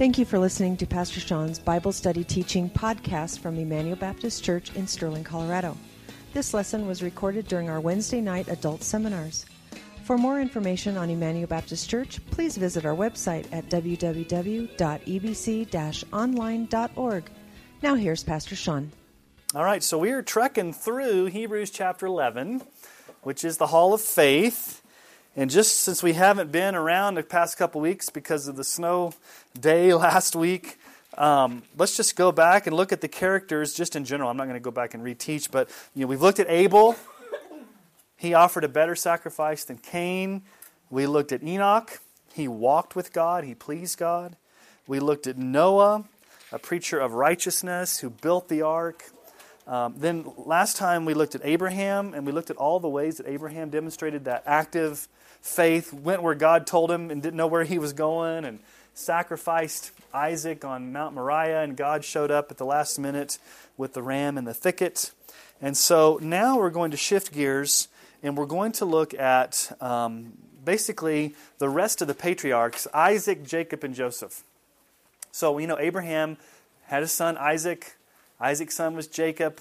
Thank you for listening to Pastor Sean's Bible Study Teaching podcast from Emmanuel Baptist Church in Sterling, Colorado. This lesson was recorded during our Wednesday night adult seminars. For more information on Emmanuel Baptist Church, please visit our website at www.ebc-online.org. Now here's Pastor Sean. All right, so we are trekking through Hebrews chapter 11, which is the Hall of Faith. And just since we haven't been around the past couple weeks because of the snow day last week, um, let's just go back and look at the characters just in general. I'm not going to go back and reteach, but you know, we've looked at Abel. He offered a better sacrifice than Cain. We looked at Enoch. He walked with God, he pleased God. We looked at Noah, a preacher of righteousness who built the ark. Um, then last time we looked at Abraham, and we looked at all the ways that Abraham demonstrated that active faith, went where God told him and didn't know where he was going, and sacrificed Isaac on Mount Moriah, and God showed up at the last minute with the ram in the thicket. And so now we're going to shift gears and we're going to look at um, basically the rest of the patriarchs Isaac, Jacob, and Joseph. So, you know, Abraham had a son, Isaac. Isaac's son was Jacob.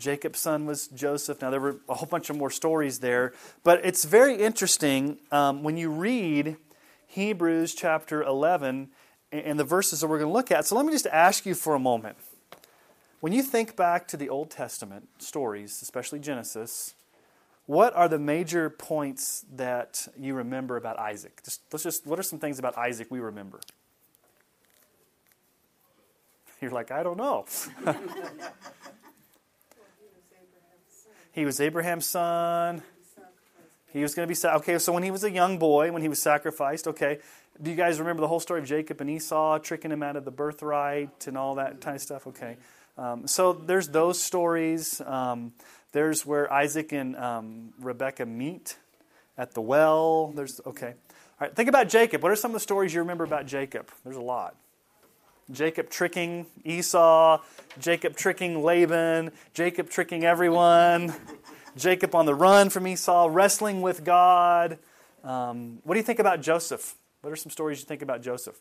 Jacob's son was Joseph. Now, there were a whole bunch of more stories there. But it's very interesting um, when you read Hebrews chapter 11 and the verses that we're going to look at. So, let me just ask you for a moment. When you think back to the Old Testament stories, especially Genesis, what are the major points that you remember about Isaac? Just, let's just, what are some things about Isaac we remember? You're like, I don't know. he was Abraham's son. He was going to be okay. So when he was a young boy, when he was sacrificed, okay. Do you guys remember the whole story of Jacob and Esau tricking him out of the birthright and all that kind of stuff? Okay. Um, so there's those stories. Um, there's where Isaac and um, Rebecca meet at the well. There's okay. All right, think about Jacob. What are some of the stories you remember about Jacob? There's a lot. Jacob tricking Esau, Jacob tricking Laban, Jacob tricking everyone, Jacob on the run from Esau, wrestling with God. Um, what do you think about Joseph? What are some stories you think about Joseph?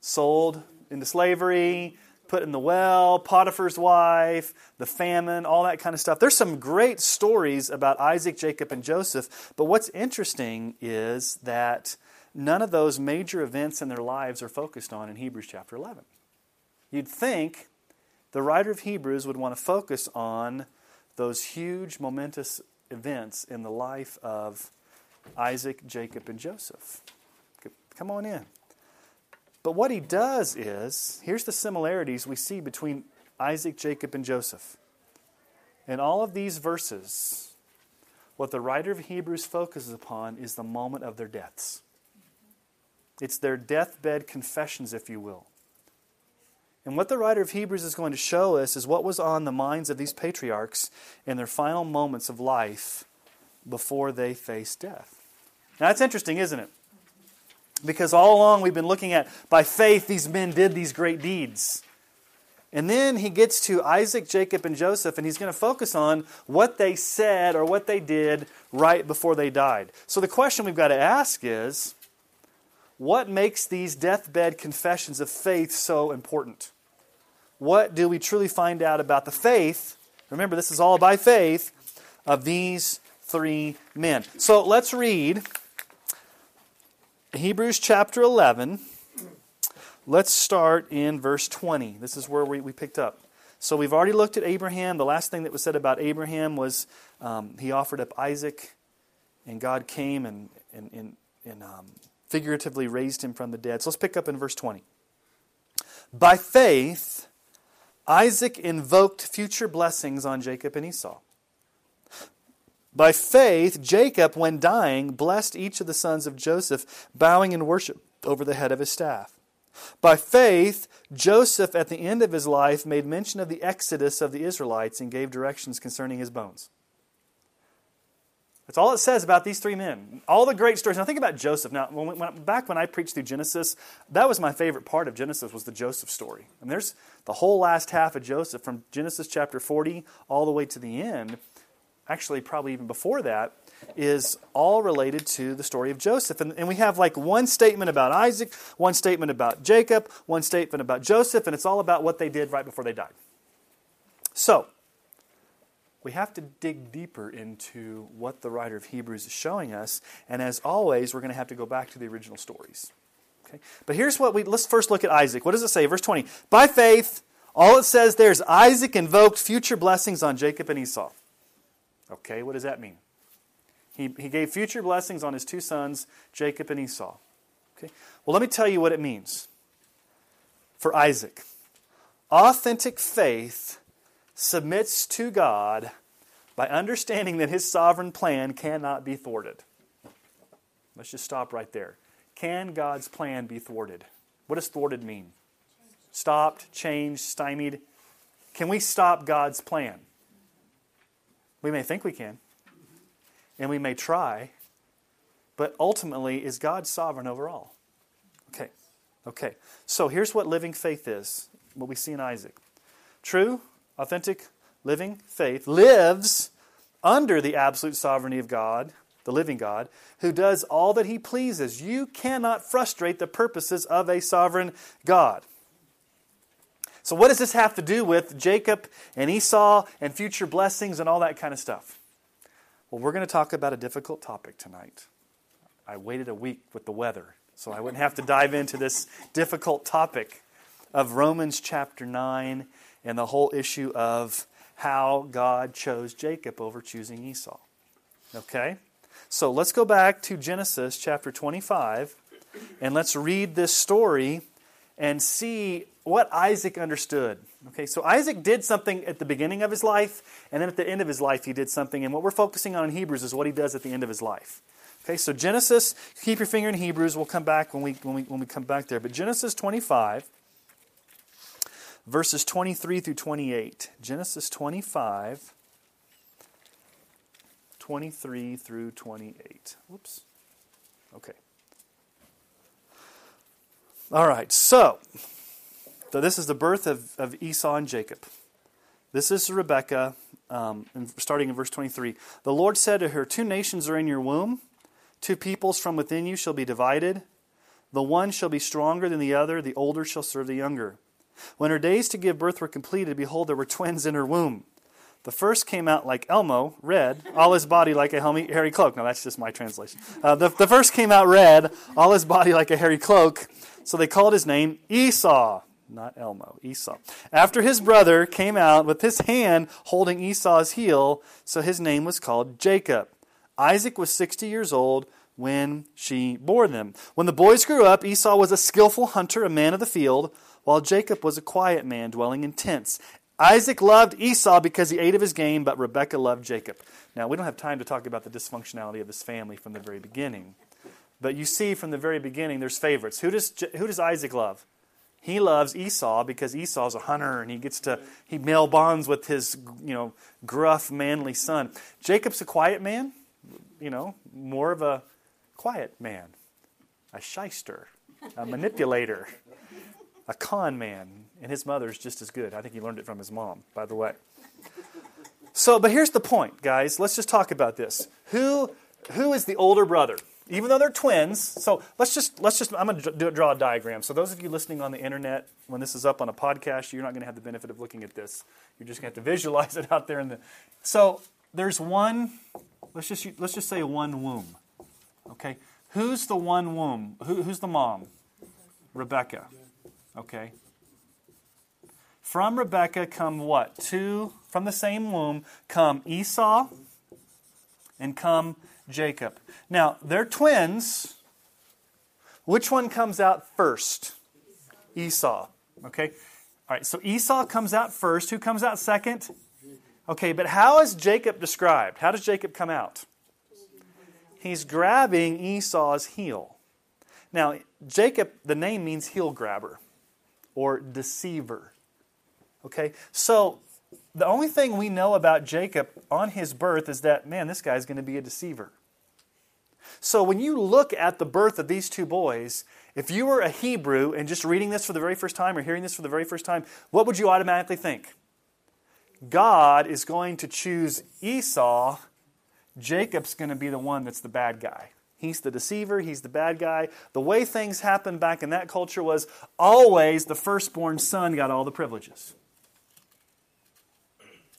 Sold into slavery, put in the well, Potiphar's wife, the famine, all that kind of stuff. There's some great stories about Isaac, Jacob, and Joseph, but what's interesting is that none of those major events in their lives are focused on in Hebrews chapter 11. You'd think the writer of Hebrews would want to focus on those huge, momentous events in the life of Isaac, Jacob, and Joseph. Come on in. But what he does is here's the similarities we see between Isaac, Jacob, and Joseph. In all of these verses, what the writer of Hebrews focuses upon is the moment of their deaths. It's their deathbed confessions, if you will. And what the writer of Hebrews is going to show us is what was on the minds of these patriarchs in their final moments of life before they faced death. Now, that's interesting, isn't it? Because all along we've been looking at by faith these men did these great deeds. And then he gets to Isaac, Jacob, and Joseph, and he's going to focus on what they said or what they did right before they died. So the question we've got to ask is what makes these deathbed confessions of faith so important? What do we truly find out about the faith? Remember, this is all by faith of these three men. So let's read Hebrews chapter 11. Let's start in verse 20. This is where we, we picked up. So we've already looked at Abraham. The last thing that was said about Abraham was um, he offered up Isaac, and God came and, and, and, and um, figuratively raised him from the dead. So let's pick up in verse 20. By faith, Isaac invoked future blessings on Jacob and Esau. By faith, Jacob, when dying, blessed each of the sons of Joseph, bowing in worship over the head of his staff. By faith, Joseph, at the end of his life, made mention of the exodus of the Israelites and gave directions concerning his bones. That's all it says about these three men. All the great stories. Now think about Joseph. Now, when, when, back when I preached through Genesis, that was my favorite part of Genesis was the Joseph story. And there's the whole last half of Joseph from Genesis chapter 40 all the way to the end. Actually, probably even before that. is all related to the story of Joseph. And, and we have like one statement about Isaac, one statement about Jacob, one statement about Joseph, and it's all about what they did right before they died. So, we have to dig deeper into what the writer of Hebrews is showing us. And as always, we're going to have to go back to the original stories. Okay? But here's what we let's first look at Isaac. What does it say? Verse 20. By faith, all it says there is Isaac invoked future blessings on Jacob and Esau. Okay, what does that mean? He, he gave future blessings on his two sons, Jacob and Esau. Okay? Well, let me tell you what it means for Isaac. Authentic faith submits to God by understanding that his sovereign plan cannot be thwarted. Let's just stop right there. Can God's plan be thwarted? What does thwarted mean? Stopped, changed, stymied. Can we stop God's plan? We may think we can, and we may try, but ultimately, is God sovereign over all? Okay, okay. So here's what living faith is what we see in Isaac. True, authentic, living faith lives under the absolute sovereignty of God the living God, who does all that he pleases. You cannot frustrate the purposes of a sovereign God. So, what does this have to do with Jacob and Esau and future blessings and all that kind of stuff? Well, we're going to talk about a difficult topic tonight. I waited a week with the weather so I wouldn't have to dive into this difficult topic of Romans chapter 9 and the whole issue of how God chose Jacob over choosing Esau. Okay? So let's go back to Genesis chapter 25 and let's read this story and see what Isaac understood. Okay, so Isaac did something at the beginning of his life, and then at the end of his life, he did something. And what we're focusing on in Hebrews is what he does at the end of his life. Okay, so Genesis, keep your finger in Hebrews. We'll come back when we, when we, when we come back there. But Genesis 25, verses 23 through 28. Genesis 25, 23 through 28. Whoops. Okay. All right, so, so this is the birth of, of Esau and Jacob. This is Rebekah, um, starting in verse 23. The Lord said to her, Two nations are in your womb, two peoples from within you shall be divided. The one shall be stronger than the other, the older shall serve the younger. When her days to give birth were completed, behold, there were twins in her womb. The first came out like Elmo, red, all his body like a hairy cloak. Now, that's just my translation. Uh, the, the first came out red, all his body like a hairy cloak. So they called his name Esau, not Elmo, Esau. After his brother came out with his hand holding Esau's heel, so his name was called Jacob. Isaac was 60 years old when she bore them. When the boys grew up, Esau was a skillful hunter, a man of the field, while Jacob was a quiet man dwelling in tents. Isaac loved Esau because he ate of his game, but Rebekah loved Jacob. Now, we don't have time to talk about the dysfunctionality of this family from the very beginning. But you see from the very beginning, there's favorites. Who does, who does Isaac love? He loves Esau because Esau's a hunter and he gets to, he male bonds with his, you know, gruff, manly son. Jacob's a quiet man, you know, more of a quiet man, a shyster, a manipulator, a con man and his mother's just as good. I think he learned it from his mom, by the way. So, but here's the point, guys. Let's just talk about this. Who who is the older brother? Even though they're twins, so let's just let's just I'm going to draw a diagram. So those of you listening on the internet, when this is up on a podcast, you're not going to have the benefit of looking at this. You're just going to have to visualize it out there in the. So there's one. Let's just let's just say one womb. Okay, who's the one womb? Who, who's the mom? Rebecca. Okay, from Rebekah come what? Two, from the same womb, come Esau and come Jacob. Now, they're twins. Which one comes out first? Esau. Okay? All right, so Esau comes out first. Who comes out second? Okay, but how is Jacob described? How does Jacob come out? He's grabbing Esau's heel. Now, Jacob, the name means heel grabber or deceiver. Okay? So the only thing we know about Jacob on his birth is that, man, this guy's going to be a deceiver. So when you look at the birth of these two boys, if you were a Hebrew and just reading this for the very first time or hearing this for the very first time, what would you automatically think? God is going to choose Esau Jacob's going to be the one that's the bad guy. He's the deceiver, he's the bad guy. The way things happened back in that culture was always the firstborn son got all the privileges.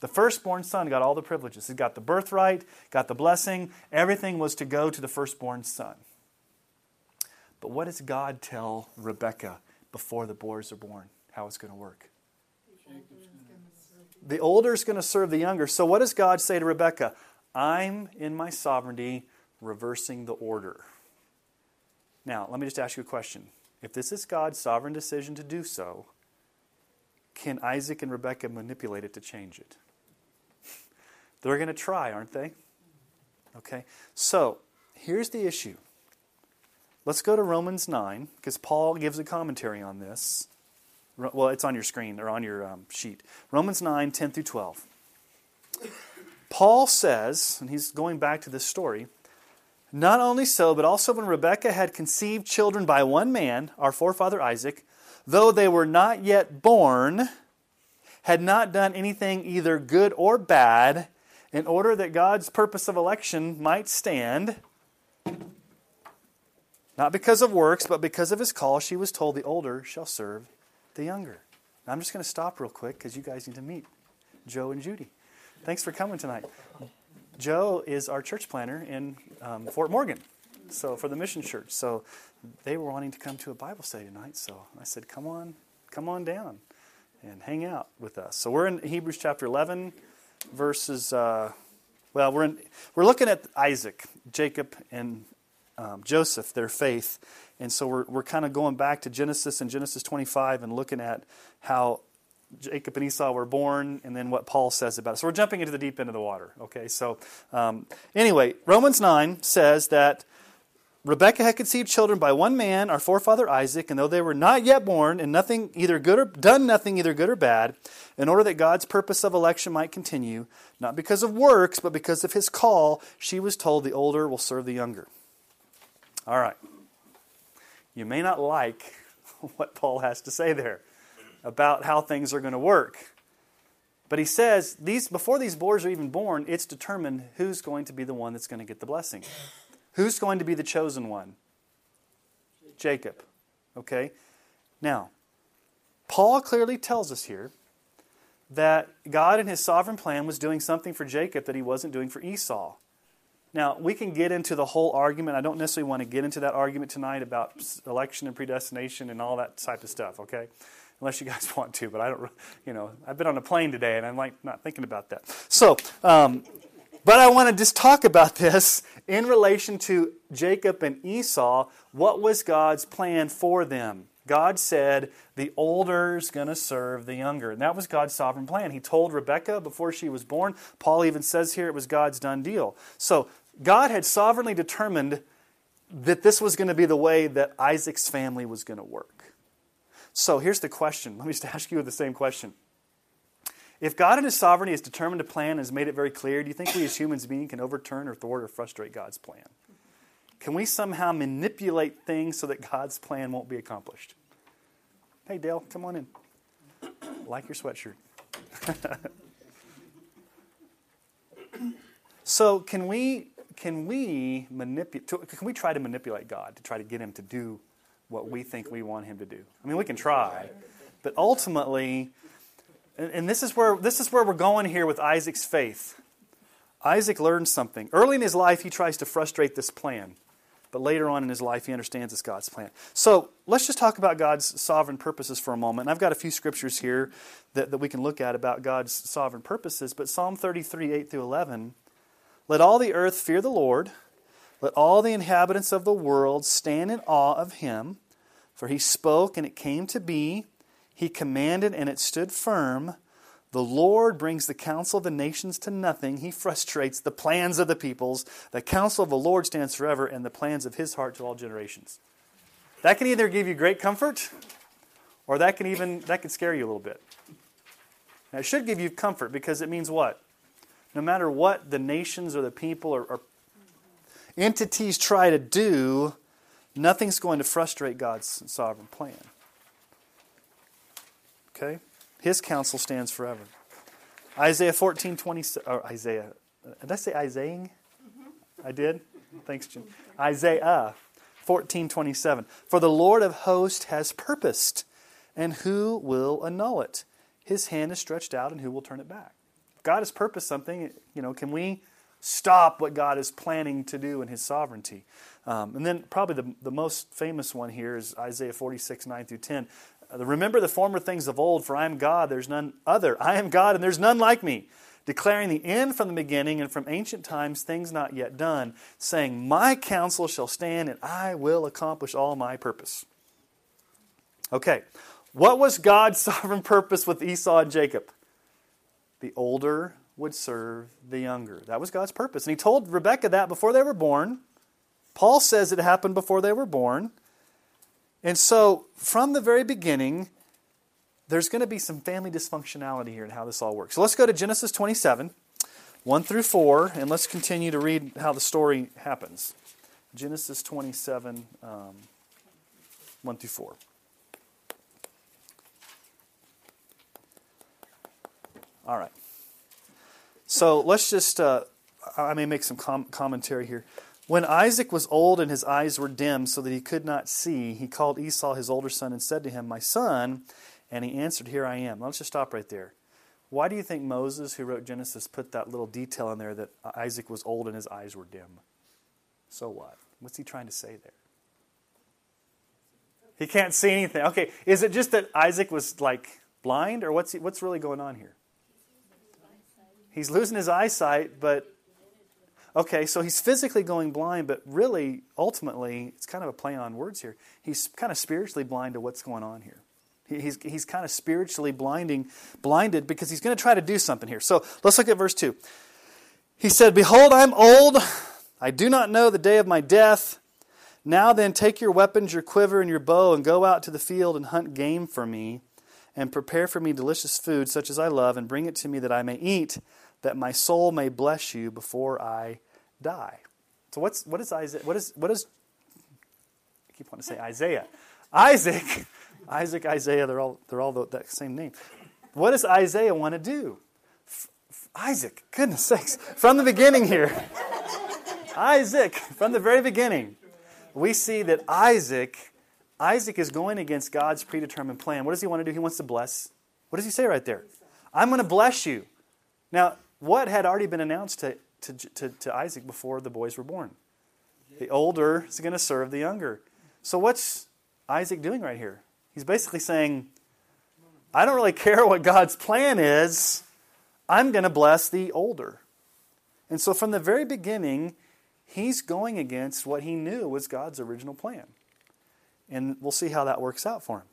The firstborn son got all the privileges. He got the birthright, got the blessing. Everything was to go to the firstborn son. But what does God tell Rebekah before the boys are born? How it's going to work? The older is going to serve the younger. So, what does God say to Rebekah? I'm in my sovereignty reversing the order. Now, let me just ask you a question. If this is God's sovereign decision to do so, can Isaac and Rebekah manipulate it to change it? They're going to try, aren't they? Okay. So, here's the issue. Let's go to Romans 9, because Paul gives a commentary on this. Well, it's on your screen or on your um, sheet. Romans 9, 10 through 12. Paul says, and he's going back to this story, not only so, but also when Rebekah had conceived children by one man, our forefather Isaac, though they were not yet born, had not done anything either good or bad, in order that God's purpose of election might stand, not because of works, but because of his call, she was told the older shall serve the younger. Now, I'm just going to stop real quick because you guys need to meet Joe and Judy. Thanks for coming tonight. Joe is our church planner in um, Fort Morgan, so for the mission church. So they were wanting to come to a Bible study tonight. So I said, "Come on, come on down, and hang out with us." So we're in Hebrews chapter 11, verses. Uh, well, we're in, we're looking at Isaac, Jacob, and um, Joseph, their faith, and so we're we're kind of going back to Genesis and Genesis 25 and looking at how Jacob and Esau were born, and then what Paul says about it. So we're jumping into the deep end of the water. Okay, so um, anyway, Romans 9 says that Rebekah had conceived children by one man, our forefather Isaac, and though they were not yet born, and nothing either good or done nothing either good or bad, in order that God's purpose of election might continue, not because of works, but because of his call, she was told the older will serve the younger. All right. You may not like what Paul has to say there about how things are going to work. But he says these before these boys are even born, it's determined who's going to be the one that's going to get the blessing. Who's going to be the chosen one? Jacob. Okay? Now, Paul clearly tells us here that God in his sovereign plan was doing something for Jacob that he wasn't doing for Esau. Now, we can get into the whole argument. I don't necessarily want to get into that argument tonight about election and predestination and all that type of stuff, okay? Unless you guys want to, but I don't, you know, I've been on a plane today and I'm like not thinking about that. So, um, but I want to just talk about this in relation to Jacob and Esau. What was God's plan for them? God said the older's going to serve the younger. And that was God's sovereign plan. He told Rebekah before she was born. Paul even says here it was God's done deal. So God had sovereignly determined that this was going to be the way that Isaac's family was going to work. So here's the question. Let me just ask you the same question. If God in His sovereignty has determined a plan and has made it very clear, do you think we as humans beings can overturn or thwart or frustrate God's plan? Can we somehow manipulate things so that God's plan won't be accomplished? Hey, Dale, come on in. Like your sweatshirt. so, can we can we manipulate? Can we try to manipulate God to try to get Him to do what we think we want him to do. I mean, we can try, but ultimately, and, this is where this is where we're going here with Isaac's faith. Isaac learned something. Early in his life, he tries to frustrate this plan, but later on in his life, he understands it's God's plan. So let's just talk about God's sovereign purposes for a moment. And I've got a few scriptures here that, that we can look at about God's sovereign purposes, but Psalm 33, 8 through 11. Let all the earth fear the Lord. Let all the inhabitants of the world stand in awe of him, for he spoke and it came to be. He commanded and it stood firm. The Lord brings the counsel of the nations to nothing. He frustrates the plans of the peoples. The counsel of the Lord stands forever, and the plans of his heart to all generations. That can either give you great comfort, or that can even that can scare you a little bit. Now, it should give you comfort because it means what? No matter what the nations or the people are, entities try to do, nothing's going to frustrate God's sovereign plan. Okay? His counsel stands forever. Isaiah 14, 20, or Isaiah, did I say Isaiah? Mm-hmm. I did? Thanks, Jim. Isaiah 14:27. For the Lord of hosts has purposed, and who will annul it? His hand is stretched out, and who will turn it back? God has purposed something. You know, can we stop what God is planning to do in His sovereignty? Um, and then probably the, the most famous one here is Isaiah 46, 9 through 10. Uh, Remember the former things of old, for I am God, there's none other. I am God, and there's none like me declaring the end from the beginning and from ancient times things not yet done, saying, My counsel shall stand and I will accomplish all my purpose. Okay, what was God's sovereign purpose with Esau and Jacob? The older would serve the younger. That was God's purpose. And he told Rebekah that before they were born. Paul says it happened before they were born. And so, from the very beginning, there's going to be some family dysfunctionality here in how this all works. So let's go to Genesis 27, 1 through 4, and let's continue to read how the story happens. Genesis 27, um, 1 through 4. All right. So let's just, uh, I may make some com- commentary here. When Isaac was old and his eyes were dim so that he could not see, he called Esau his older son and said to him, My son, and he answered, Here I am. Let's just stop right there. Why do you think Moses, who wrote Genesis, put that little detail in there that Isaac was old and his eyes were dim? So what? What's he trying to say there? He can't see anything. Okay, is it just that Isaac was like blind, or what's he, what's really going on here? He's losing his eyesight, but okay, so he's physically going blind, but really, ultimately, it's kind of a play on words here. He's kind of spiritually blind to what's going on here. He's, he's kind of spiritually blinding, blinded because he's going to try to do something here. So let's look at verse 2. He said, Behold, I'm old. I do not know the day of my death. Now then, take your weapons, your quiver, and your bow, and go out to the field and hunt game for me, and prepare for me delicious food such as I love, and bring it to me that I may eat, that my soul may bless you before I die. So what's what is Isaiah? What is what is? I keep wanting to say Isaiah. Isaac Isaac, Isaiah, they're all, they're all the, that same name. What does Isaiah want to do? Isaac, goodness sakes, from the beginning here. Isaac, from the very beginning, we see that Isaac, Isaac is going against God's predetermined plan. What does he want to do? He wants to bless. What does he say right there? I'm going to bless you. Now, what had already been announced to, to, to, to Isaac before the boys were born? The older is going to serve the younger. So, what's Isaac doing right here? He's basically saying, I don't really care what God's plan is. I'm going to bless the older. And so from the very beginning, he's going against what he knew was God's original plan. And we'll see how that works out for him.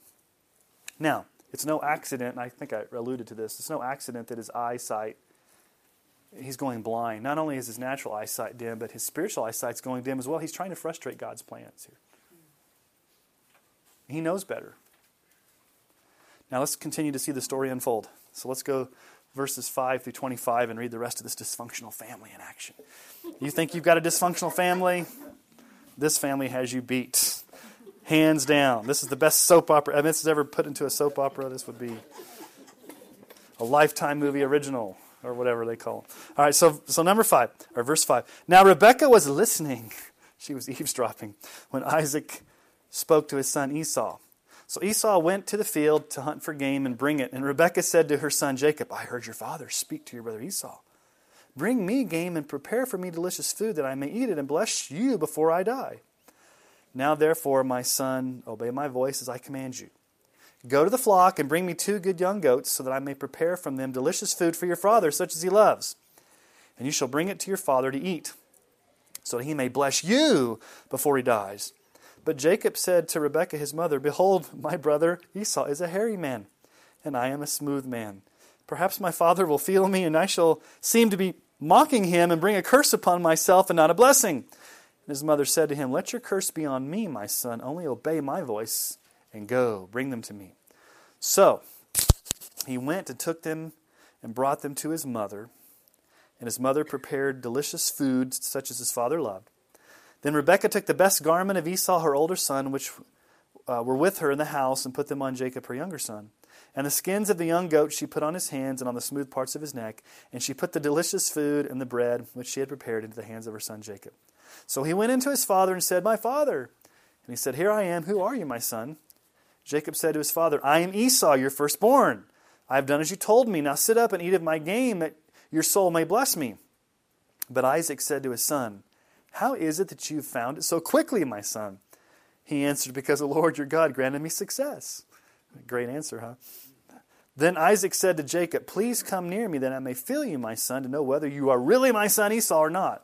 Now, it's no accident, I think I alluded to this, it's no accident that his eyesight, he's going blind. Not only is his natural eyesight dim, but his spiritual eyesight's going dim as well. He's trying to frustrate God's plans here. He knows better. Now let's continue to see the story unfold. So let's go verses 5 through 25 and read the rest of this dysfunctional family in action. You think you've got a dysfunctional family? This family has you beat. Hands down. This is the best soap opera. I mean, this is ever put into a soap opera. This would be a lifetime movie original or whatever they call it. All right, so, so number 5, or verse 5. Now Rebekah was listening. She was eavesdropping when Isaac spoke to his son Esau. So Esau went to the field to hunt for game and bring it. And Rebekah said to her son Jacob, I heard your father speak to your brother Esau. Bring me game and prepare for me delicious food that I may eat it and bless you before I die. Now, therefore, my son, obey my voice as I command you. Go to the flock and bring me two good young goats, so that I may prepare from them delicious food for your father, such as he loves. And you shall bring it to your father to eat, so that he may bless you before he dies. But Jacob said to Rebekah his mother, Behold, my brother Esau is a hairy man, and I am a smooth man. Perhaps my father will feel me, and I shall seem to be mocking him and bring a curse upon myself and not a blessing. And his mother said to him, Let your curse be on me, my son. Only obey my voice and go. Bring them to me. So he went and took them and brought them to his mother. And his mother prepared delicious food, such as his father loved. Then Rebekah took the best garment of Esau, her older son, which uh, were with her in the house and put them on Jacob, her younger son. And the skins of the young goat she put on his hands and on the smooth parts of his neck, and she put the delicious food and the bread which she had prepared into the hands of her son Jacob. So he went into his father and said, My father. And he said, Here I am. Who are you, my son? Jacob said to his father, I am Esau, your firstborn. I have done as you told me. Now sit up and eat of my game, that your soul may bless me. But Isaac said to his son, How is it that you have found it so quickly, my son? He answered, Because the Lord your God granted me success. Great answer, huh? Then Isaac said to Jacob, Please come near me, that I may feel you, my son, to know whether you are really my son Esau or not.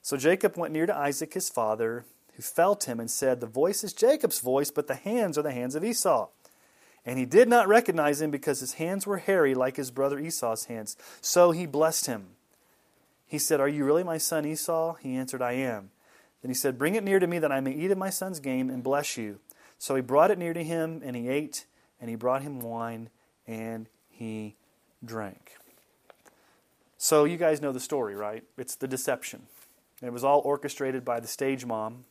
So Jacob went near to Isaac his father, who felt him and said, The voice is Jacob's voice, but the hands are the hands of Esau. And he did not recognize him because his hands were hairy like his brother Esau's hands. So he blessed him. He said, Are you really my son Esau? He answered, I am. Then he said, Bring it near to me that I may eat of my son's game and bless you. So he brought it near to him, and he ate, and he brought him wine, and he drank. So you guys know the story, right? It's the deception. It was all orchestrated by the stage mom,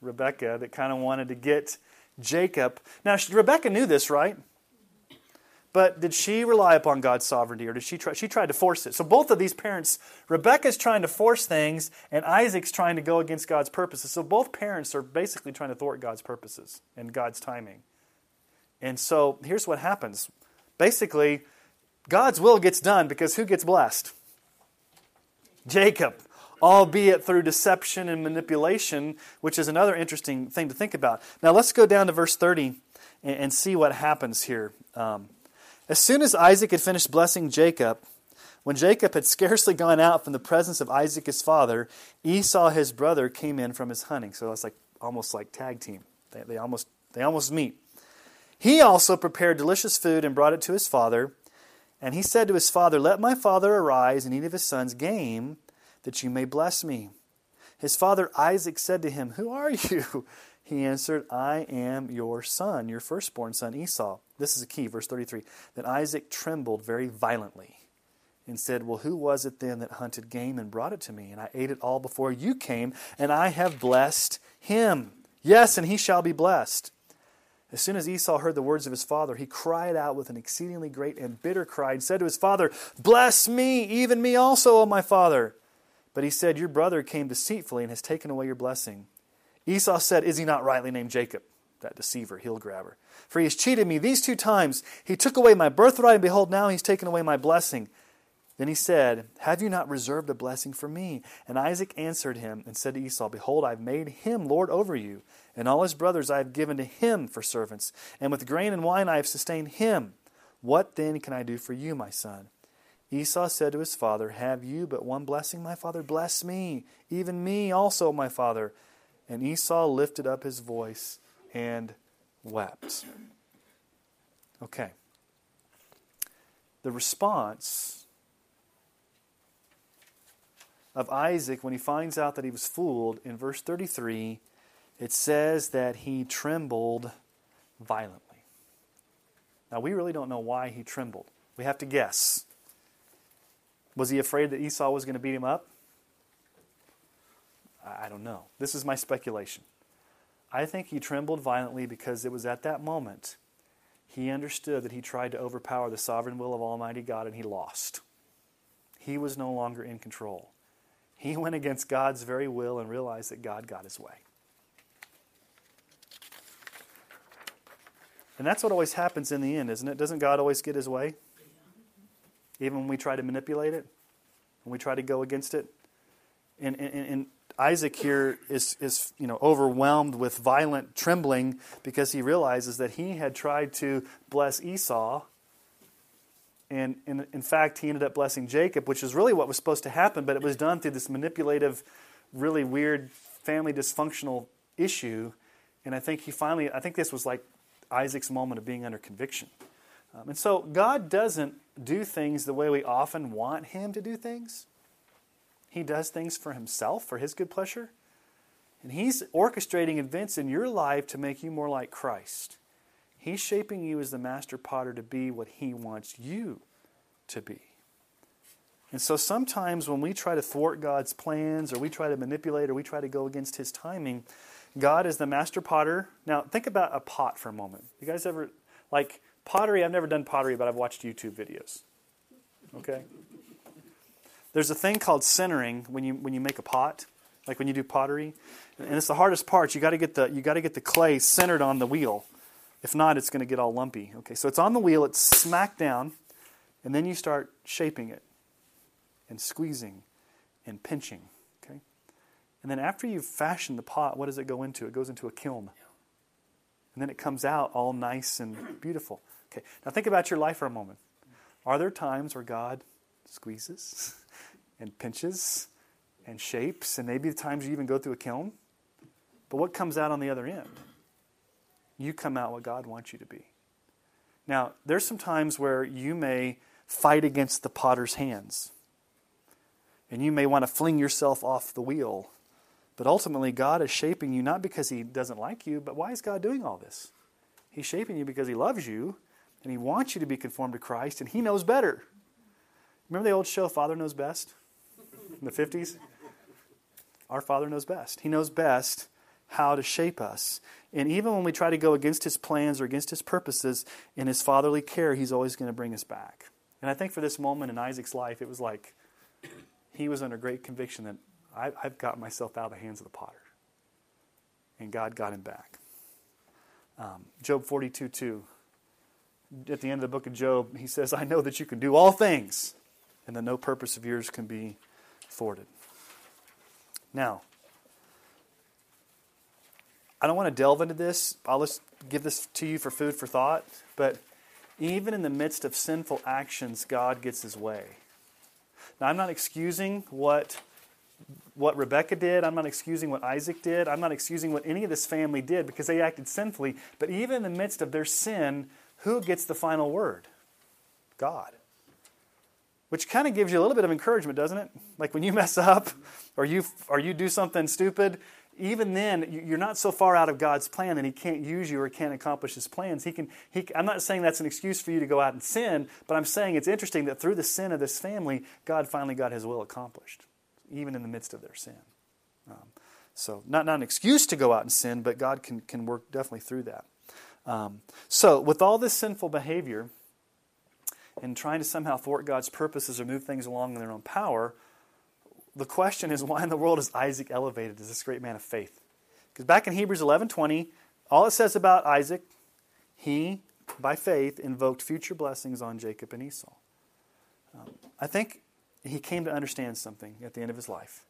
Rebecca, that kind of wanted to get Jacob. Now, Rebecca knew this, right? But did she rely upon God's sovereignty or did she try? She tried to force it. So both of these parents, Rebecca's trying to force things and Isaac's trying to go against God's purposes. So both parents are basically trying to thwart God's purposes and God's timing. And so here's what happens. Basically, God's will gets done because who gets blessed? Jacob albeit through deception and manipulation, which is another interesting thing to think about. Now, let's go down to verse 30 and, and see what happens here. Um, as soon as Isaac had finished blessing Jacob, when Jacob had scarcely gone out from the presence of Isaac his father, Esau his brother came in from his hunting. So it's like almost like tag team. They, they, almost, they almost meet. He also prepared delicious food and brought it to his father. And he said to his father, Let my father arise and eat of his son's game, that you may bless me. His father Isaac said to him, Who are you? He answered, I am your son, your firstborn son Esau. This is a key, verse 33. Then Isaac trembled very violently and said, Well, who was it then that hunted game and brought it to me? And I ate it all before you came, and I have blessed him. Yes, and he shall be blessed. As soon as Esau heard the words of his father, he cried out with an exceedingly great and bitter cry and said to his father, Bless me, even me also, O my father. But he said, Your brother came deceitfully and has taken away your blessing. Esau said, Is he not rightly named Jacob? That deceiver, heel grabber. For he has cheated me these two times. He took away my birthright, and behold, now he's taken away my blessing. Then he said, Have you not reserved a blessing for me? And Isaac answered him and said to Esau, Behold, I've made him lord over you, and all his brothers I have given to him for servants, and with grain and wine I have sustained him. What then can I do for you, my son? Esau said to his father, Have you but one blessing, my father? Bless me, even me also, my father. And Esau lifted up his voice and wept. Okay. The response of Isaac when he finds out that he was fooled in verse 33, it says that he trembled violently. Now, we really don't know why he trembled. We have to guess. Was he afraid that Esau was going to beat him up? I don't know. This is my speculation. I think he trembled violently because it was at that moment he understood that he tried to overpower the sovereign will of Almighty God and he lost. He was no longer in control. He went against God's very will and realized that God got his way. And that's what always happens in the end, isn't it? Doesn't God always get his way? Even when we try to manipulate it, when we try to go against it. And, and, and Isaac here is, is you know, overwhelmed with violent trembling because he realizes that he had tried to bless Esau. And, and in fact, he ended up blessing Jacob, which is really what was supposed to happen, but it was done through this manipulative, really weird family dysfunctional issue. And I think he finally, I think this was like Isaac's moment of being under conviction. Um, and so God doesn't do things the way we often want Him to do things. He does things for Himself, for His good pleasure. And He's orchestrating events in your life to make you more like Christ. He's shaping you as the master potter to be what He wants you to be. And so sometimes when we try to thwart God's plans or we try to manipulate or we try to go against his timing, God is the master potter. Now, think about a pot for a moment. You guys ever, like pottery, I've never done pottery, but I've watched YouTube videos. Okay? There's a thing called centering when you, when you make a pot, like when you do pottery. And it's the hardest part. You got to get the you got to get the clay centered on the wheel. If not, it's going to get all lumpy. Okay, so it's on the wheel, it's smacked down, and then you start shaping it and squeezing and pinching. Okay? And then after you've fashioned the pot, what does it go into? It goes into a kiln. And then it comes out all nice and beautiful. Okay, now think about your life for a moment. Are there times where God squeezes and pinches and shapes, and maybe the times you even go through a kiln? But what comes out on the other end? You come out what God wants you to be. Now, there's some times where you may fight against the potter's hands. And you may want to fling yourself off the wheel. But ultimately, God is shaping you not because He doesn't like you, but why is God doing all this? He's shaping you because He loves you and He wants you to be conformed to Christ, and He knows better. Remember the old show, Father Knows Best? In the 50s? Our Father knows best. He knows best how to shape us. And even when we try to go against his plans or against his purposes, in his fatherly care, he's always going to bring us back. And I think for this moment in Isaac's life, it was like he was under great conviction that I, have got myself out of the hands of the potter. And God got him back. Um, Job 42 2. At the end of the book of Job, he says, I know that you can do all things, and that no purpose of yours can be thwarted. Now, I don't want to delve into this. I'll just give this to you for food for thought. But even in the midst of sinful actions, God gets his way. Now, I'm not excusing what, what Rebecca did. I'm not excusing what Isaac did. I'm not excusing what any of this family did because they acted sinfully. But even in the midst of their sin, who gets the final word? God. Which kind of gives you a little bit of encouragement, doesn't it? Like when you mess up or you, or you do something stupid, even then, you're not so far out of God's plan that He can't use you or can't accomplish His plans. He can, he, I'm not saying that's an excuse for you to go out and sin, but I'm saying it's interesting that through the sin of this family, God finally got His will accomplished, even in the midst of their sin. Um, so, not, not an excuse to go out and sin, but God can, can work definitely through that. Um, so, with all this sinful behavior and trying to somehow thwart God's purposes or move things along in their own power, the question is why in the world is Isaac elevated as this great man of faith? Because back in Hebrews 11:20, all it says about Isaac, he by faith invoked future blessings on Jacob and Esau. Um, I think he came to understand something at the end of his life,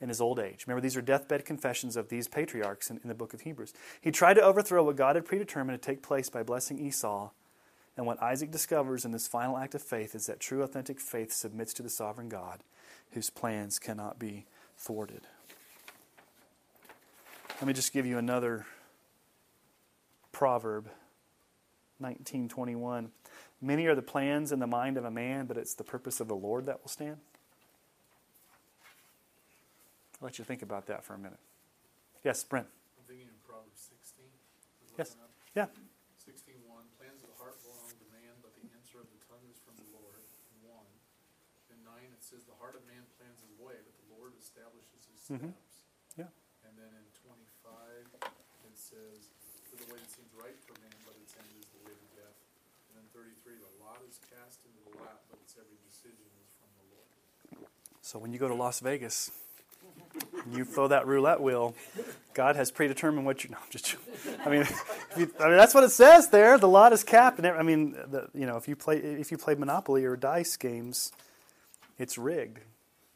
in his old age. Remember, these are deathbed confessions of these patriarchs in, in the book of Hebrews. He tried to overthrow what God had predetermined to take place by blessing Esau. And what Isaac discovers in this final act of faith is that true, authentic faith submits to the sovereign God whose plans cannot be thwarted. Let me just give you another proverb 1921 many are the plans in the mind of a man but it's the purpose of the lord that will stand. I'll let you think about that for a minute. Yes brent. I'm thinking in proverbs 16 yes. yeah. 16:1 plans of the heart belong to man, but the answer of the tongue is from the Lord. One. And nine it says the heart of man plans his way, but the Lord establishes his mm-hmm. steps. Mm-hmm. Yeah. And then in 25, it says, For the way that seems right for man, but its end is the way to death. And then 33, the lot is cast into the lap, but its every decision is from the Lord. So when you go to Las Vegas, you throw that roulette wheel. God has predetermined what you. No, just. I mean, you, I mean that's what it says there. The lot is capped, and I mean, the, you know, if you play if you play Monopoly or dice games, it's rigged,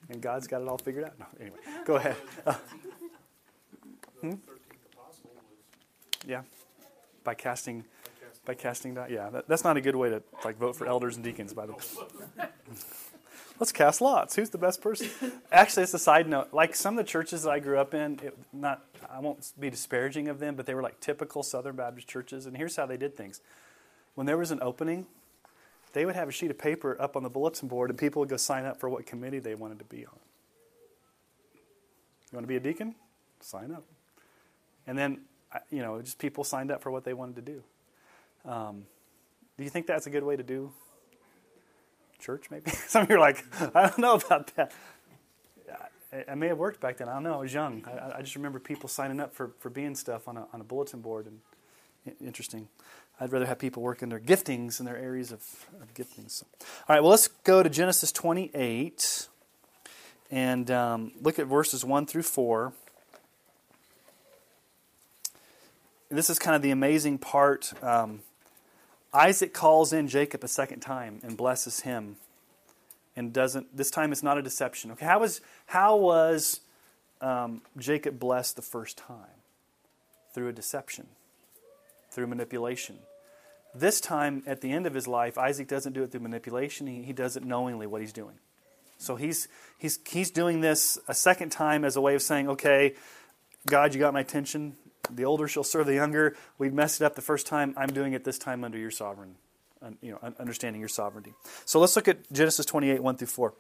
and God's got it all figured out. No, anyway, go ahead. Uh, hmm? Yeah, by casting, by casting that. Yeah, that, that's not a good way to like vote for elders and deacons. By the way, let's cast lots. Who's the best person? Actually, it's a side note. Like some of the churches that I grew up in, it, not I won't be disparaging of them, but they were like typical Southern Baptist churches. And here's how they did things: when there was an opening they would have a sheet of paper up on the bulletin board and people would go sign up for what committee they wanted to be on. You want to be a deacon? Sign up. And then, you know, just people signed up for what they wanted to do. Um, do you think that's a good way to do church, maybe. Some of you are like, I don't know about that. I, may have worked back then. I don't know. I was young. I, I, just remember people signing up for, for being stuff on a, on a bulletin board. and Interesting. I'd rather have people work in their giftings and their areas of, of giftings. So. All right, well, let's go to Genesis 28 and um, look at verses 1 through 4. This is kind of the amazing part. Um, Isaac calls in Jacob a second time and blesses him. And doesn't, this time it's not a deception. Okay, how was, how was um, Jacob blessed the first time? Through a deception, through manipulation. This time, at the end of his life, Isaac doesn't do it through manipulation, he, he does it knowingly what he's doing. So he's, he's, he's doing this a second time as a way of saying, okay, God, you got my attention. The older shall serve the younger. We messed it up the first time. I'm doing it this time under your sovereign, you know, understanding your sovereignty. So let's look at Genesis 28, 1 through 4.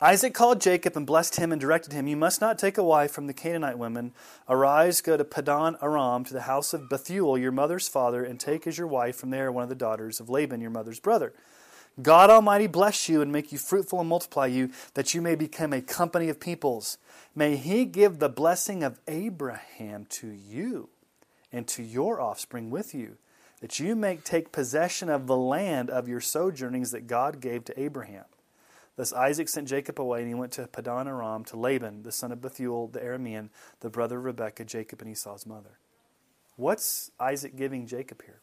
Isaac called Jacob and blessed him and directed him, You must not take a wife from the Canaanite women. Arise, go to Padan Aram, to the house of Bethuel, your mother's father, and take as your wife from there one of the daughters of Laban, your mother's brother. God Almighty bless you and make you fruitful and multiply you, that you may become a company of peoples. May He give the blessing of Abraham to you and to your offspring with you, that you may take possession of the land of your sojournings that God gave to Abraham. Thus Isaac sent Jacob away, and he went to Padan Aram to Laban, the son of Bethuel the Aramean, the brother of Rebekah, Jacob and Esau's mother. What's Isaac giving Jacob here?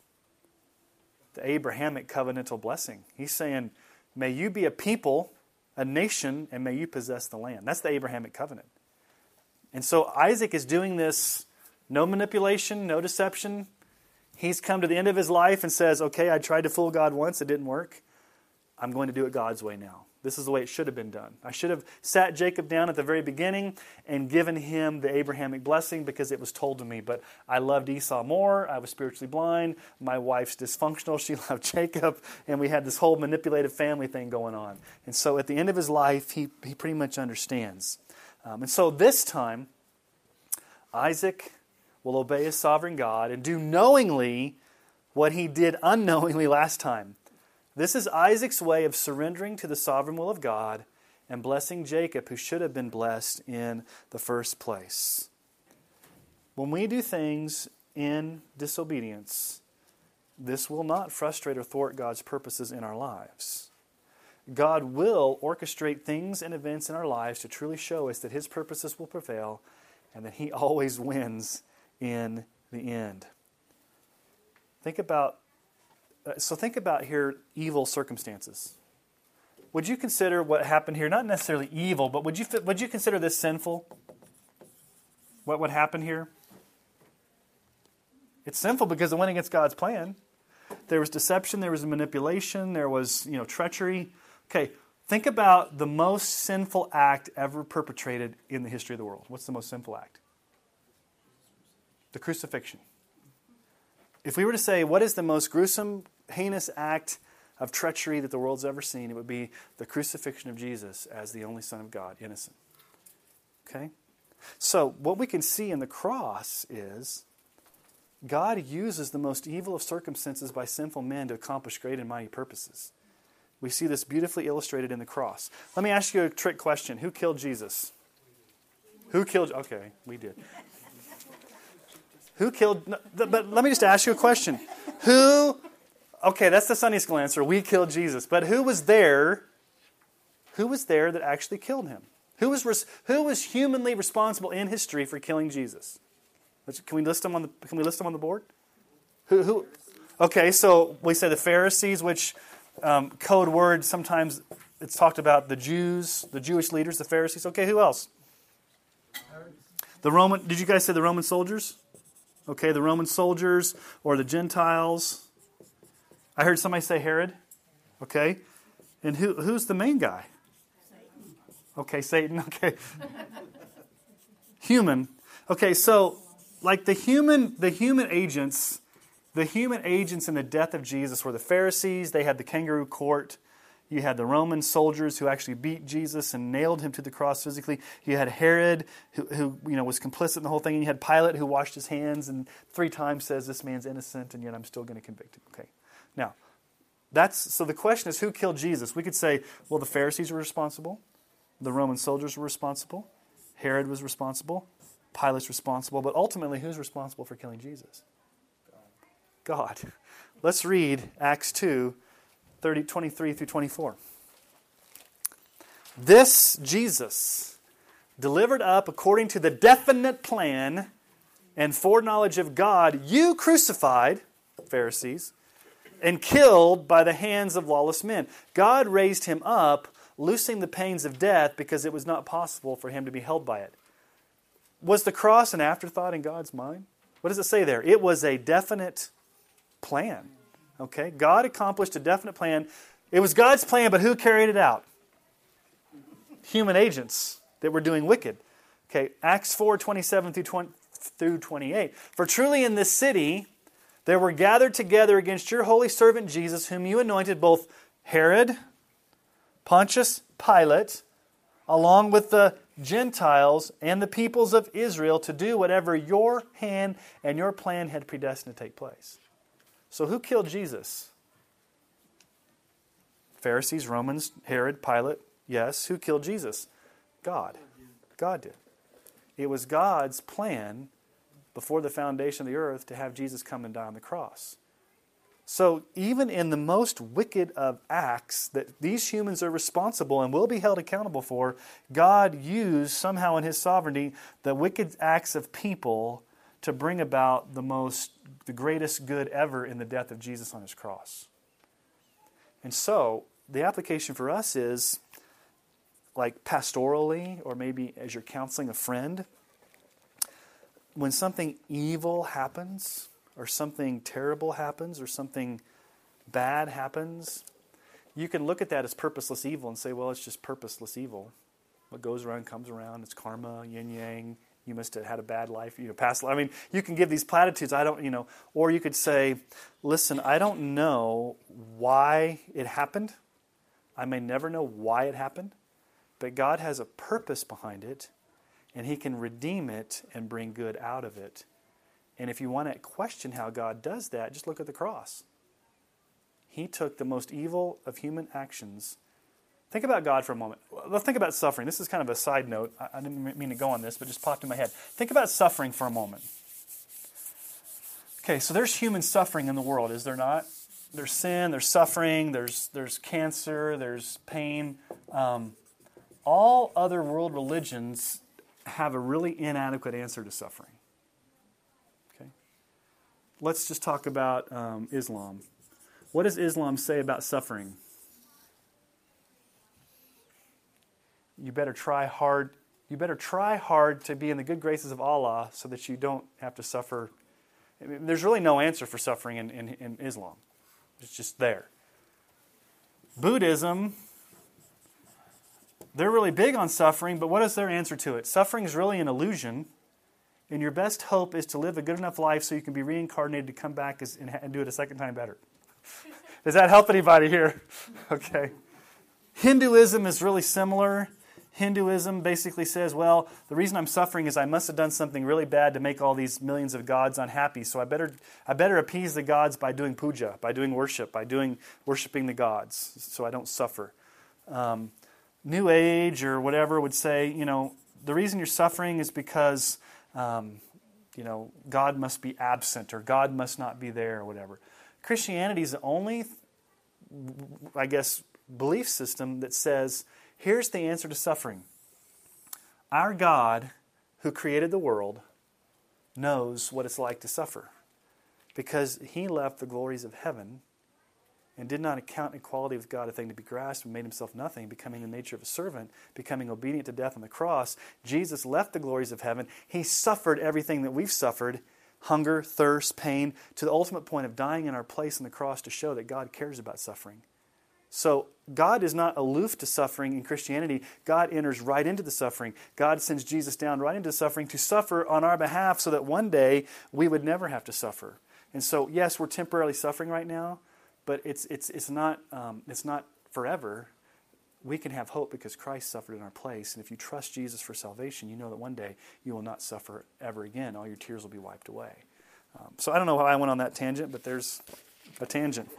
The Abrahamic covenantal blessing. He's saying, May you be a people, a nation, and may you possess the land. That's the Abrahamic covenant. And so Isaac is doing this no manipulation, no deception. He's come to the end of his life and says, Okay, I tried to fool God once, it didn't work. I'm going to do it God's way now. This is the way it should have been done. I should have sat Jacob down at the very beginning and given him the Abrahamic blessing because it was told to me. But I loved Esau more. I was spiritually blind. My wife's dysfunctional. She loved Jacob. And we had this whole manipulative family thing going on. And so at the end of his life, he, he pretty much understands. Um, and so this time, Isaac will obey his sovereign God and do knowingly what he did unknowingly last time. This is Isaac's way of surrendering to the sovereign will of God and blessing Jacob, who should have been blessed in the first place. When we do things in disobedience, this will not frustrate or thwart God's purposes in our lives. God will orchestrate things and events in our lives to truly show us that His purposes will prevail and that He always wins in the end. Think about Uh, so think about here evil circumstances. Would you consider what happened here not necessarily evil, but would you would you consider this sinful? What would happen here? It's sinful because it went against God's plan. There was deception, there was manipulation, there was, you know, treachery. Okay, think about the most sinful act ever perpetrated in the history of the world. What's the most sinful act? The crucifixion. If we were to say, what is the most gruesome, heinous act of treachery that the world's ever seen, it would be the crucifixion of Jesus as the only Son of God, innocent. Okay? So, what we can see in the cross is God uses the most evil of circumstances by sinful men to accomplish great and mighty purposes. We see this beautifully illustrated in the cross. Let me ask you a trick question Who killed Jesus? Who killed? Okay, we did. Who killed? But let me just ask you a question. Who? Okay, that's the Sunday school answer. We killed Jesus. But who was there? Who was there that actually killed him? Who was, who was humanly responsible in history for killing Jesus? Can we list them on the, can we list them on the board? Who, who? Okay, so we say the Pharisees, which um, code word sometimes it's talked about the Jews, the Jewish leaders, the Pharisees. Okay, who else? The Roman. Did you guys say the Roman soldiers? Okay, the Roman soldiers or the Gentiles. I heard somebody say Herod. Okay. And who, who's the main guy? Satan. Okay, Satan. Okay. human. Okay, so like the human the human agents, the human agents in the death of Jesus were the Pharisees, they had the kangaroo court. You had the Roman soldiers who actually beat Jesus and nailed him to the cross physically. You had Herod, who, who, you know was complicit in the whole thing. And you had Pilate, who washed his hands and three times says this man's innocent, and yet I'm still going to convict him. Okay, now That's so the question is who killed Jesus? We could say, well, the Pharisees were responsible, the Roman soldiers were responsible, Herod was responsible, Pilate's responsible, but ultimately who's responsible for killing Jesus? God. Let's read Acts 2, 30, 23 through 24. This Jesus, delivered up according to the definite plan and foreknowledge of God, you crucified, Pharisees, and killed by the hands of lawless men. God raised him up, loosing the pains of death because it was not possible for him to be held by it. Was the cross an afterthought in God's mind? What does it say there? It was a definite plan. Okay? God accomplished a definite plan. It was God's plan, but who carried it out? Human agents that were doing wicked. Okay, Acts 4 27 through, 20, through 28. For truly in this city there were gathered together against your holy servant Jesus, whom you anointed both Herod, Pontius Pilate, along with the Gentiles and the peoples of Israel to do whatever your hand and your plan had predestined to take place. So, who killed Jesus? Pharisees, Romans, Herod, Pilate. Yes. Who killed Jesus? God. God did. It was God's plan before the foundation of the earth to have Jesus come and die on the cross. So, even in the most wicked of acts that these humans are responsible and will be held accountable for, God used somehow in His sovereignty the wicked acts of people to bring about the most, the greatest good ever in the death of Jesus on His cross. And so, the application for us is like pastorally, or maybe as you're counseling a friend, when something evil happens, or something terrible happens or something bad happens, you can look at that as purposeless evil and say, well, it's just purposeless evil. What goes around comes around. It's karma, yin yang. You must have had a bad life, you know, past life. I mean, you can give these platitudes. I don't, you know, or you could say, listen, I don't know why it happened. I may never know why it happened, but God has a purpose behind it, and He can redeem it and bring good out of it. And if you want to question how God does that, just look at the cross. He took the most evil of human actions. Think about God for a moment. Let's think about suffering. This is kind of a side note. I didn't mean to go on this, but just popped in my head. Think about suffering for a moment. Okay, so there's human suffering in the world, is there not? There's sin, there's suffering, there's, there's cancer, there's pain. Um, all other world religions have a really inadequate answer to suffering Okay? let's just talk about um, Islam. What does Islam say about suffering? You better try hard. You better try hard to be in the good graces of Allah so that you don't have to suffer. I mean, there's really no answer for suffering in, in, in Islam. It's just there. Buddhism, they're really big on suffering, but what is their answer to it? Suffering is really an illusion and your best hope is to live a good enough life so you can be reincarnated to come back and, and do it a second time better. Does that help anybody here? Okay. Hinduism is really similar. Hinduism basically says, well, the reason I'm suffering is I must have done something really bad to make all these millions of gods unhappy. So I better, I better appease the gods by doing puja, by doing worship, by doing worshiping the gods, so I don't suffer. Um, New Age or whatever would say, you know, the reason you're suffering is because um, you know, God must be absent or God must not be there or whatever. Christianity is the only, I guess, belief system that says here's the answer to suffering. Our God, who created the world, knows what it's like to suffer because he left the glories of heaven and did not account equality with God a thing to be grasped, and made himself nothing, becoming the nature of a servant, becoming obedient to death on the cross. Jesus left the glories of heaven. He suffered everything that we've suffered hunger, thirst, pain, to the ultimate point of dying in our place on the cross to show that God cares about suffering. So, God is not aloof to suffering in Christianity. God enters right into the suffering. God sends Jesus down right into suffering to suffer on our behalf so that one day we would never have to suffer. And so, yes, we're temporarily suffering right now, but it's, it's, it's, not, um, it's not forever. We can have hope because Christ suffered in our place. And if you trust Jesus for salvation, you know that one day you will not suffer ever again. All your tears will be wiped away. Um, so I don't know how I went on that tangent, but there's a tangent.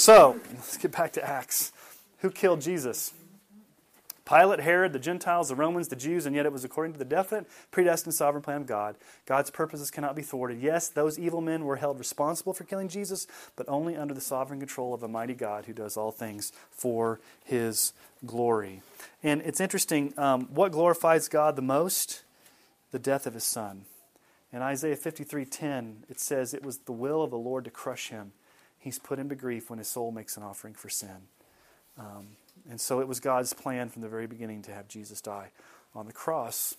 So, let's get back to Acts. Who killed Jesus? Pilate, Herod, the Gentiles, the Romans, the Jews, and yet it was according to the definite, predestined, sovereign plan of God. God's purposes cannot be thwarted. Yes, those evil men were held responsible for killing Jesus, but only under the sovereign control of a mighty God who does all things for his glory. And it's interesting, um, what glorifies God the most? The death of his son. In Isaiah 53:10, it says, It was the will of the Lord to crush him. He's put into grief when his soul makes an offering for sin. Um, and so it was God's plan from the very beginning to have Jesus die on the cross.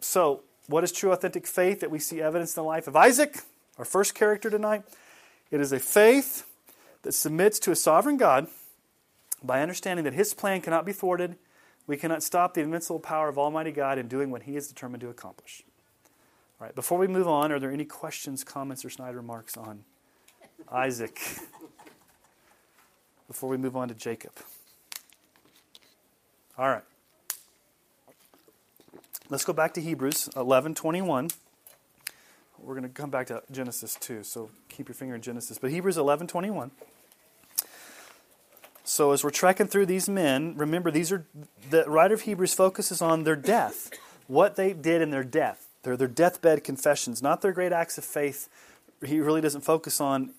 So, what is true authentic faith that we see evidence in the life of Isaac, our first character tonight? It is a faith that submits to a sovereign God by understanding that his plan cannot be thwarted. We cannot stop the invincible power of Almighty God in doing what he is determined to accomplish. All right, before we move on, are there any questions, comments, or snide remarks on Isaac? before we move on to Jacob. All right. Let's go back to Hebrews 11:21. We're going to come back to Genesis too, so keep your finger in Genesis. But Hebrews 11:21. So as we're trekking through these men, remember these are the writer of Hebrews focuses on their death, what they did in their death. They're their deathbed confessions, not their great acts of faith. He really doesn't focus on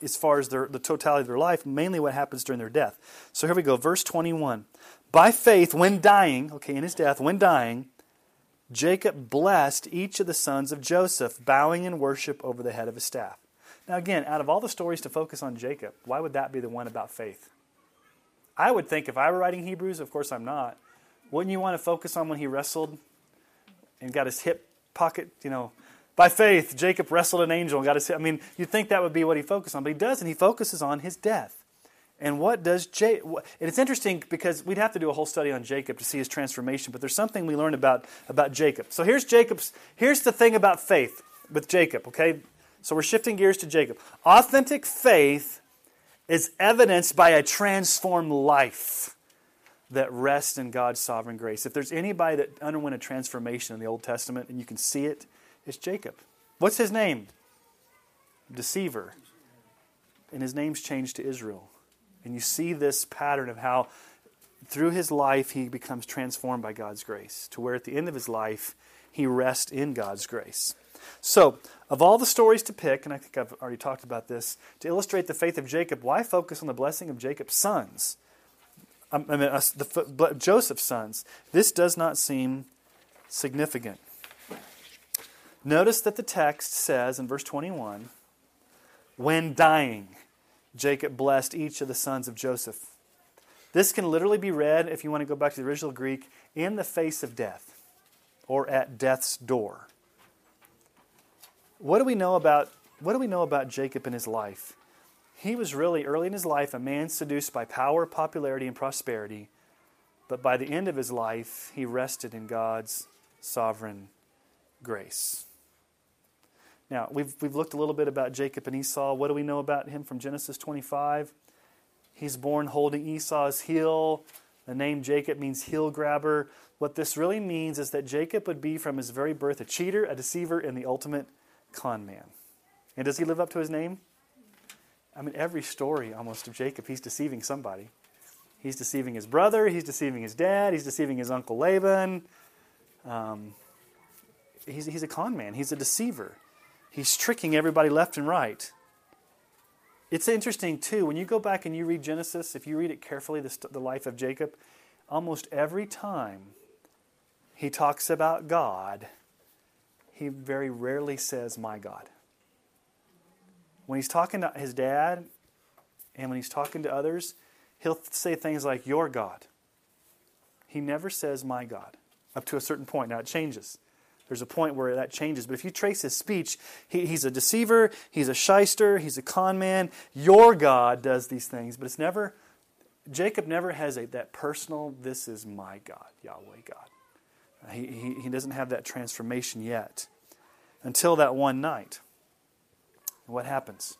as far as their, the totality of their life, mainly what happens during their death. So here we go, verse 21. By faith, when dying, okay, in his death, when dying, Jacob blessed each of the sons of Joseph, bowing in worship over the head of his staff. Now, again, out of all the stories to focus on Jacob, why would that be the one about faith? I would think if I were writing Hebrews, of course I'm not, wouldn't you want to focus on when he wrestled and got his hip pocket, you know, by faith, Jacob wrestled an angel and got his. I mean, you'd think that would be what he focused on, but he doesn't. He focuses on his death. And what does Jacob? And it's interesting because we'd have to do a whole study on Jacob to see his transformation. But there's something we learn about about Jacob. So here's Jacob's. Here's the thing about faith with Jacob. Okay, so we're shifting gears to Jacob. Authentic faith is evidenced by a transformed life that rests in God's sovereign grace. If there's anybody that underwent a transformation in the Old Testament, and you can see it, it, is Jacob. What's his name? Deceiver. And his name's changed to Israel. And you see this pattern of how through his life he becomes transformed by God's grace, to where at the end of his life he rests in God's grace. So, of all the stories to pick, and I think I've already talked about this, to illustrate the faith of Jacob, why focus on the blessing of Jacob's sons? I mean, the, Joseph's sons. This does not seem significant. Notice that the text says in verse 21 when dying, Jacob blessed each of the sons of Joseph. This can literally be read, if you want to go back to the original Greek, in the face of death or at death's door. What do we know about what do we know about Jacob in his life? He was really early in his life a man seduced by power, popularity, and prosperity, but by the end of his life, he rested in God's sovereign grace. Now, we've, we've looked a little bit about Jacob and Esau. What do we know about him from Genesis 25? He's born holding Esau's heel. The name Jacob means heel grabber. What this really means is that Jacob would be from his very birth a cheater, a deceiver, and the ultimate con man. And does he live up to his name? I mean, every story almost of Jacob, he's deceiving somebody. He's deceiving his brother, he's deceiving his dad, he's deceiving his uncle Laban. Um, he's, he's a con man, he's a deceiver. He's tricking everybody left and right. It's interesting, too, when you go back and you read Genesis, if you read it carefully, the, the life of Jacob, almost every time he talks about God, he very rarely says, My God. When he's talking to his dad and when he's talking to others, he'll say things like, Your God. He never says, My God, up to a certain point. Now it changes. There's a point where that changes. But if you trace his speech, he, he's a deceiver, he's a shyster, he's a con man. Your God does these things, but it's never, Jacob never has a, that personal, this is my God, Yahweh God. He, he, he doesn't have that transformation yet until that one night. And what happens?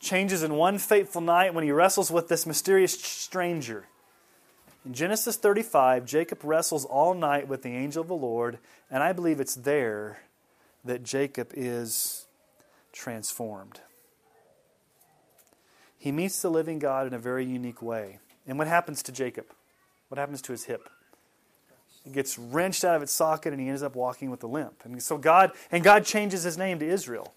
Changes in one fateful night when he wrestles with this mysterious stranger. In Genesis 35, Jacob wrestles all night with the angel of the Lord, and I believe it's there that Jacob is transformed. he meets the living God in a very unique way. And what happens to Jacob? What happens to his hip? It gets wrenched out of its socket and he ends up walking with a limp. And so God and God changes his name to Israel.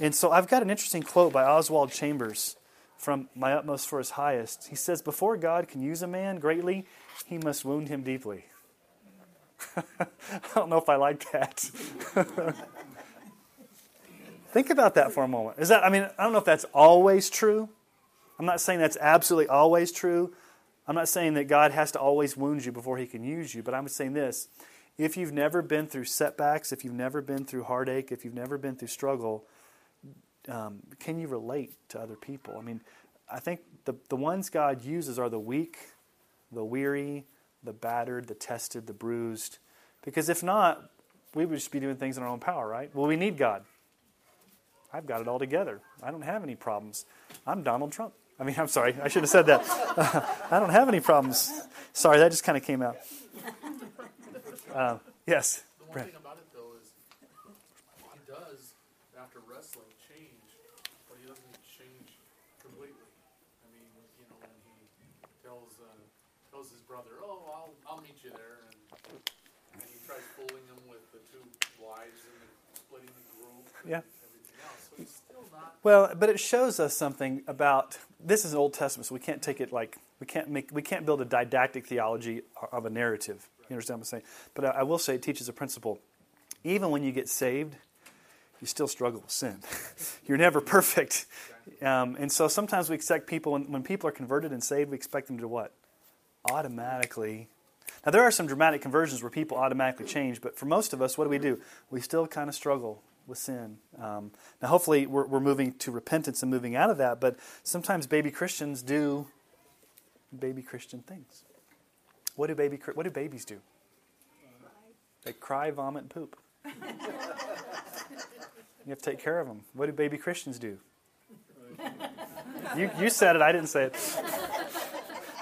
And so I've got an interesting quote by Oswald Chambers from My Utmost for His Highest. He says, Before God can use a man greatly, he must wound him deeply. I don't know if I like that. Think about that for a moment. Is that I mean, I don't know if that's always true. I'm not saying that's absolutely always true. I'm not saying that God has to always wound you before he can use you, but I'm saying this. If you've never been through setbacks, if you've never been through heartache, if you've never been through struggle, um, can you relate to other people? I mean, I think the, the ones God uses are the weak, the weary, the battered, the tested, the bruised. Because if not, we would just be doing things in our own power, right? Well, we need God. I've got it all together. I don't have any problems. I'm Donald Trump. I mean, I'm sorry, I should have said that. Uh, I don't have any problems. Sorry, that just kind of came out. Uh, yes one thing about it, though, is he does, after wrestling, change, but he doesn't change completely. I mean, you know, when he tells uh, tells his brother, "Oh, I'll I'll meet you there," and, and he tries fooling him with the two wives and splitting the group and Yeah. Well, but it shows us something about this is Old Testament, so we can't take it like we can't make we can't build a didactic theology of a narrative. You understand what I'm saying? But I, I will say it teaches a principle. Even when you get saved, you still struggle with sin. You're never perfect, um, and so sometimes we expect people when, when people are converted and saved, we expect them to what? Automatically. Now there are some dramatic conversions where people automatically change, but for most of us, what do we do? We still kind of struggle with sin. Um, now, hopefully, we're, we're moving to repentance and moving out of that, but sometimes baby Christians do baby Christian things. What do baby What do babies do? They cry, vomit, and poop. you have to take care of them. What do baby Christians do? You, you said it, I didn't say it.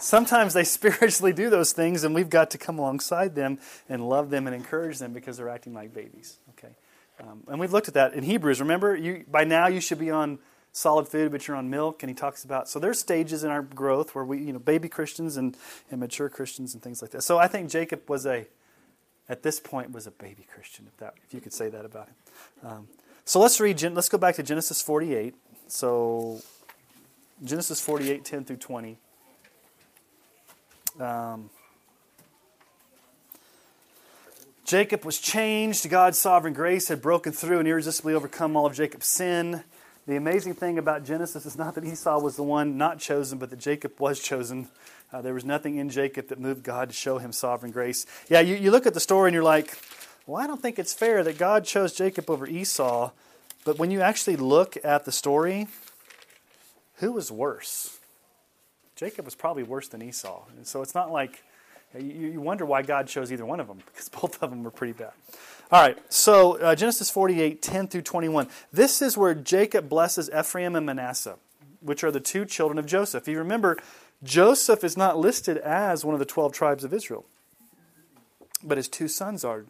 Sometimes they spiritually do those things, and we've got to come alongside them and love them and encourage them because they're acting like babies. Okay, um, and we've looked at that in Hebrews. Remember, you by now you should be on solid food, but you're on milk. And he talks about so there's stages in our growth where we, you know, baby Christians and, and mature Christians and things like that. So I think Jacob was a, at this point, was a baby Christian, if that if you could say that about him. Um, so let's read. Let's go back to Genesis 48. So Genesis 48, 10 through 20. Um, Jacob was changed. God's sovereign grace had broken through and irresistibly overcome all of Jacob's sin. The amazing thing about Genesis is not that Esau was the one not chosen, but that Jacob was chosen. Uh, there was nothing in Jacob that moved God to show him sovereign grace. Yeah, you, you look at the story and you're like, well, I don't think it's fair that God chose Jacob over Esau. But when you actually look at the story, who was worse? Jacob was probably worse than Esau. And so it's not like you, you wonder why God chose either one of them, because both of them were pretty bad. All right, so uh, Genesis 48, 10 through 21. This is where Jacob blesses Ephraim and Manasseh, which are the two children of Joseph. You remember, Joseph is not listed as one of the 12 tribes of Israel, but his two sons are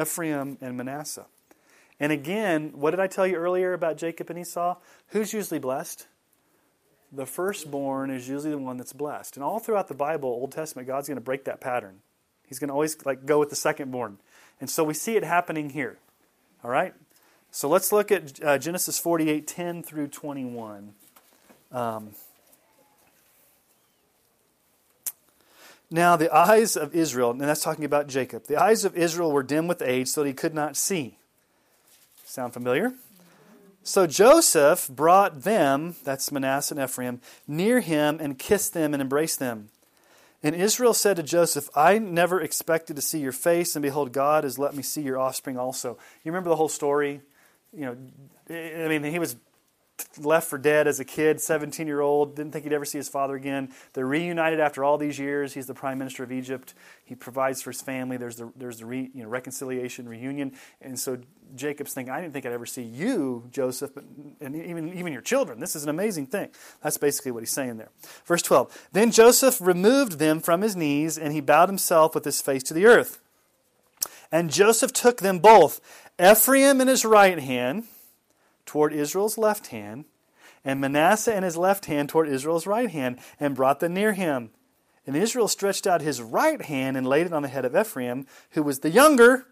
Ephraim and Manasseh. And again, what did I tell you earlier about Jacob and Esau? Who's usually blessed? The firstborn is usually the one that's blessed. And all throughout the Bible, Old Testament, God's going to break that pattern. He's going to always like go with the secondborn. And so we see it happening here. All right? So let's look at uh, Genesis 48 10 through 21. Um, now, the eyes of Israel, and that's talking about Jacob, the eyes of Israel were dim with age so that he could not see. Sound familiar? So Joseph brought them, that's Manasseh and Ephraim, near him and kissed them and embraced them. And Israel said to Joseph, I never expected to see your face, and behold, God has let me see your offspring also. You remember the whole story? You know, I mean, he was left for dead as a kid, 17 year old, didn't think he'd ever see his father again. They're reunited after all these years. He's the prime minister of Egypt. He provides for his family. There's the, there's the re, you know, reconciliation, reunion. And so Jacob's thinking, I didn't think I'd ever see you, Joseph, but, and even, even your children. This is an amazing thing. That's basically what he's saying there. Verse 12 Then Joseph removed them from his knees, and he bowed himself with his face to the earth. And Joseph took them both, Ephraim in his right hand, toward Israel's left hand, and Manasseh and his left hand toward Israel's right hand, and brought them near him. And Israel stretched out his right hand and laid it on the head of Ephraim, who was the younger,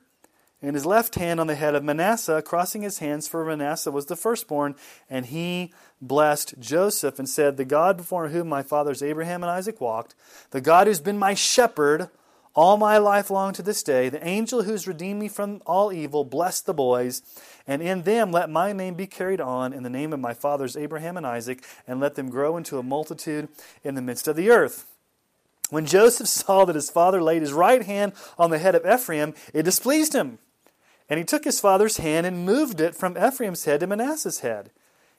and his left hand on the head of Manasseh, crossing his hands, for Manasseh was the firstborn. And he blessed Joseph and said, The God before whom my fathers Abraham and Isaac walked, the God who's been my shepherd all my life long to this day, the angel who's redeemed me from all evil, bless the boys, and in them let my name be carried on in the name of my fathers Abraham and Isaac, and let them grow into a multitude in the midst of the earth. When Joseph saw that his father laid his right hand on the head of Ephraim, it displeased him. And he took his father's hand and moved it from Ephraim's head to Manasseh's head.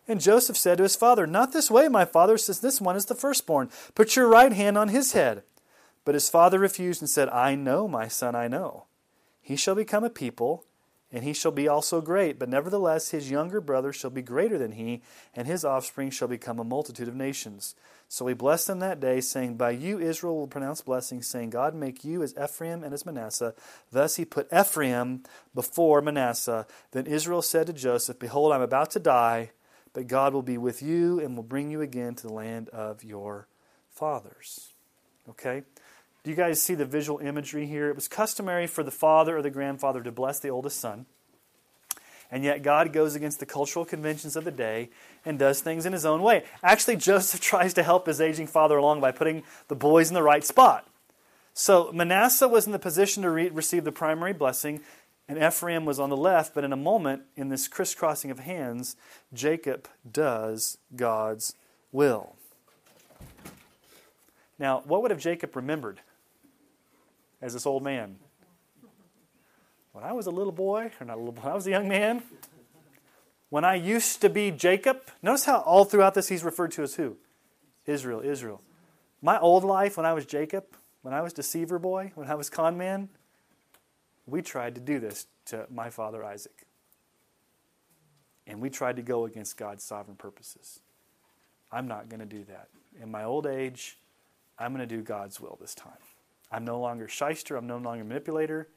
And Joseph said to his father, Not this way, my father, since this one is the firstborn. Put your right hand on his head. But his father refused and said, I know, my son, I know. He shall become a people, and he shall be also great. But nevertheless, his younger brother shall be greater than he, and his offspring shall become a multitude of nations. So he blessed them that day, saying, By you Israel will pronounce blessings, saying, God make you as Ephraim and as Manasseh. Thus he put Ephraim before Manasseh. Then Israel said to Joseph, Behold, I am about to die, but God will be with you and will bring you again to the land of your fathers. Okay? Do you guys see the visual imagery here? It was customary for the father or the grandfather to bless the oldest son. And yet God goes against the cultural conventions of the day and does things in his own way. Actually, Joseph tries to help his aging father along by putting the boys in the right spot. So Manasseh was in the position to re- receive the primary blessing, and Ephraim was on the left. But in a moment, in this crisscrossing of hands, Jacob does God's will. Now, what would have Jacob remembered as this old man? When I was a little boy, or not a little boy, I was a young man, when I used to be Jacob, notice how all throughout this he's referred to as who? Israel, Israel. My old life when I was Jacob, when I was deceiver boy, when I was con man, we tried to do this to my father Isaac. And we tried to go against God's sovereign purposes. I'm not going to do that. In my old age, I'm going to do God's will this time. I'm no longer shyster, I'm no longer manipulator.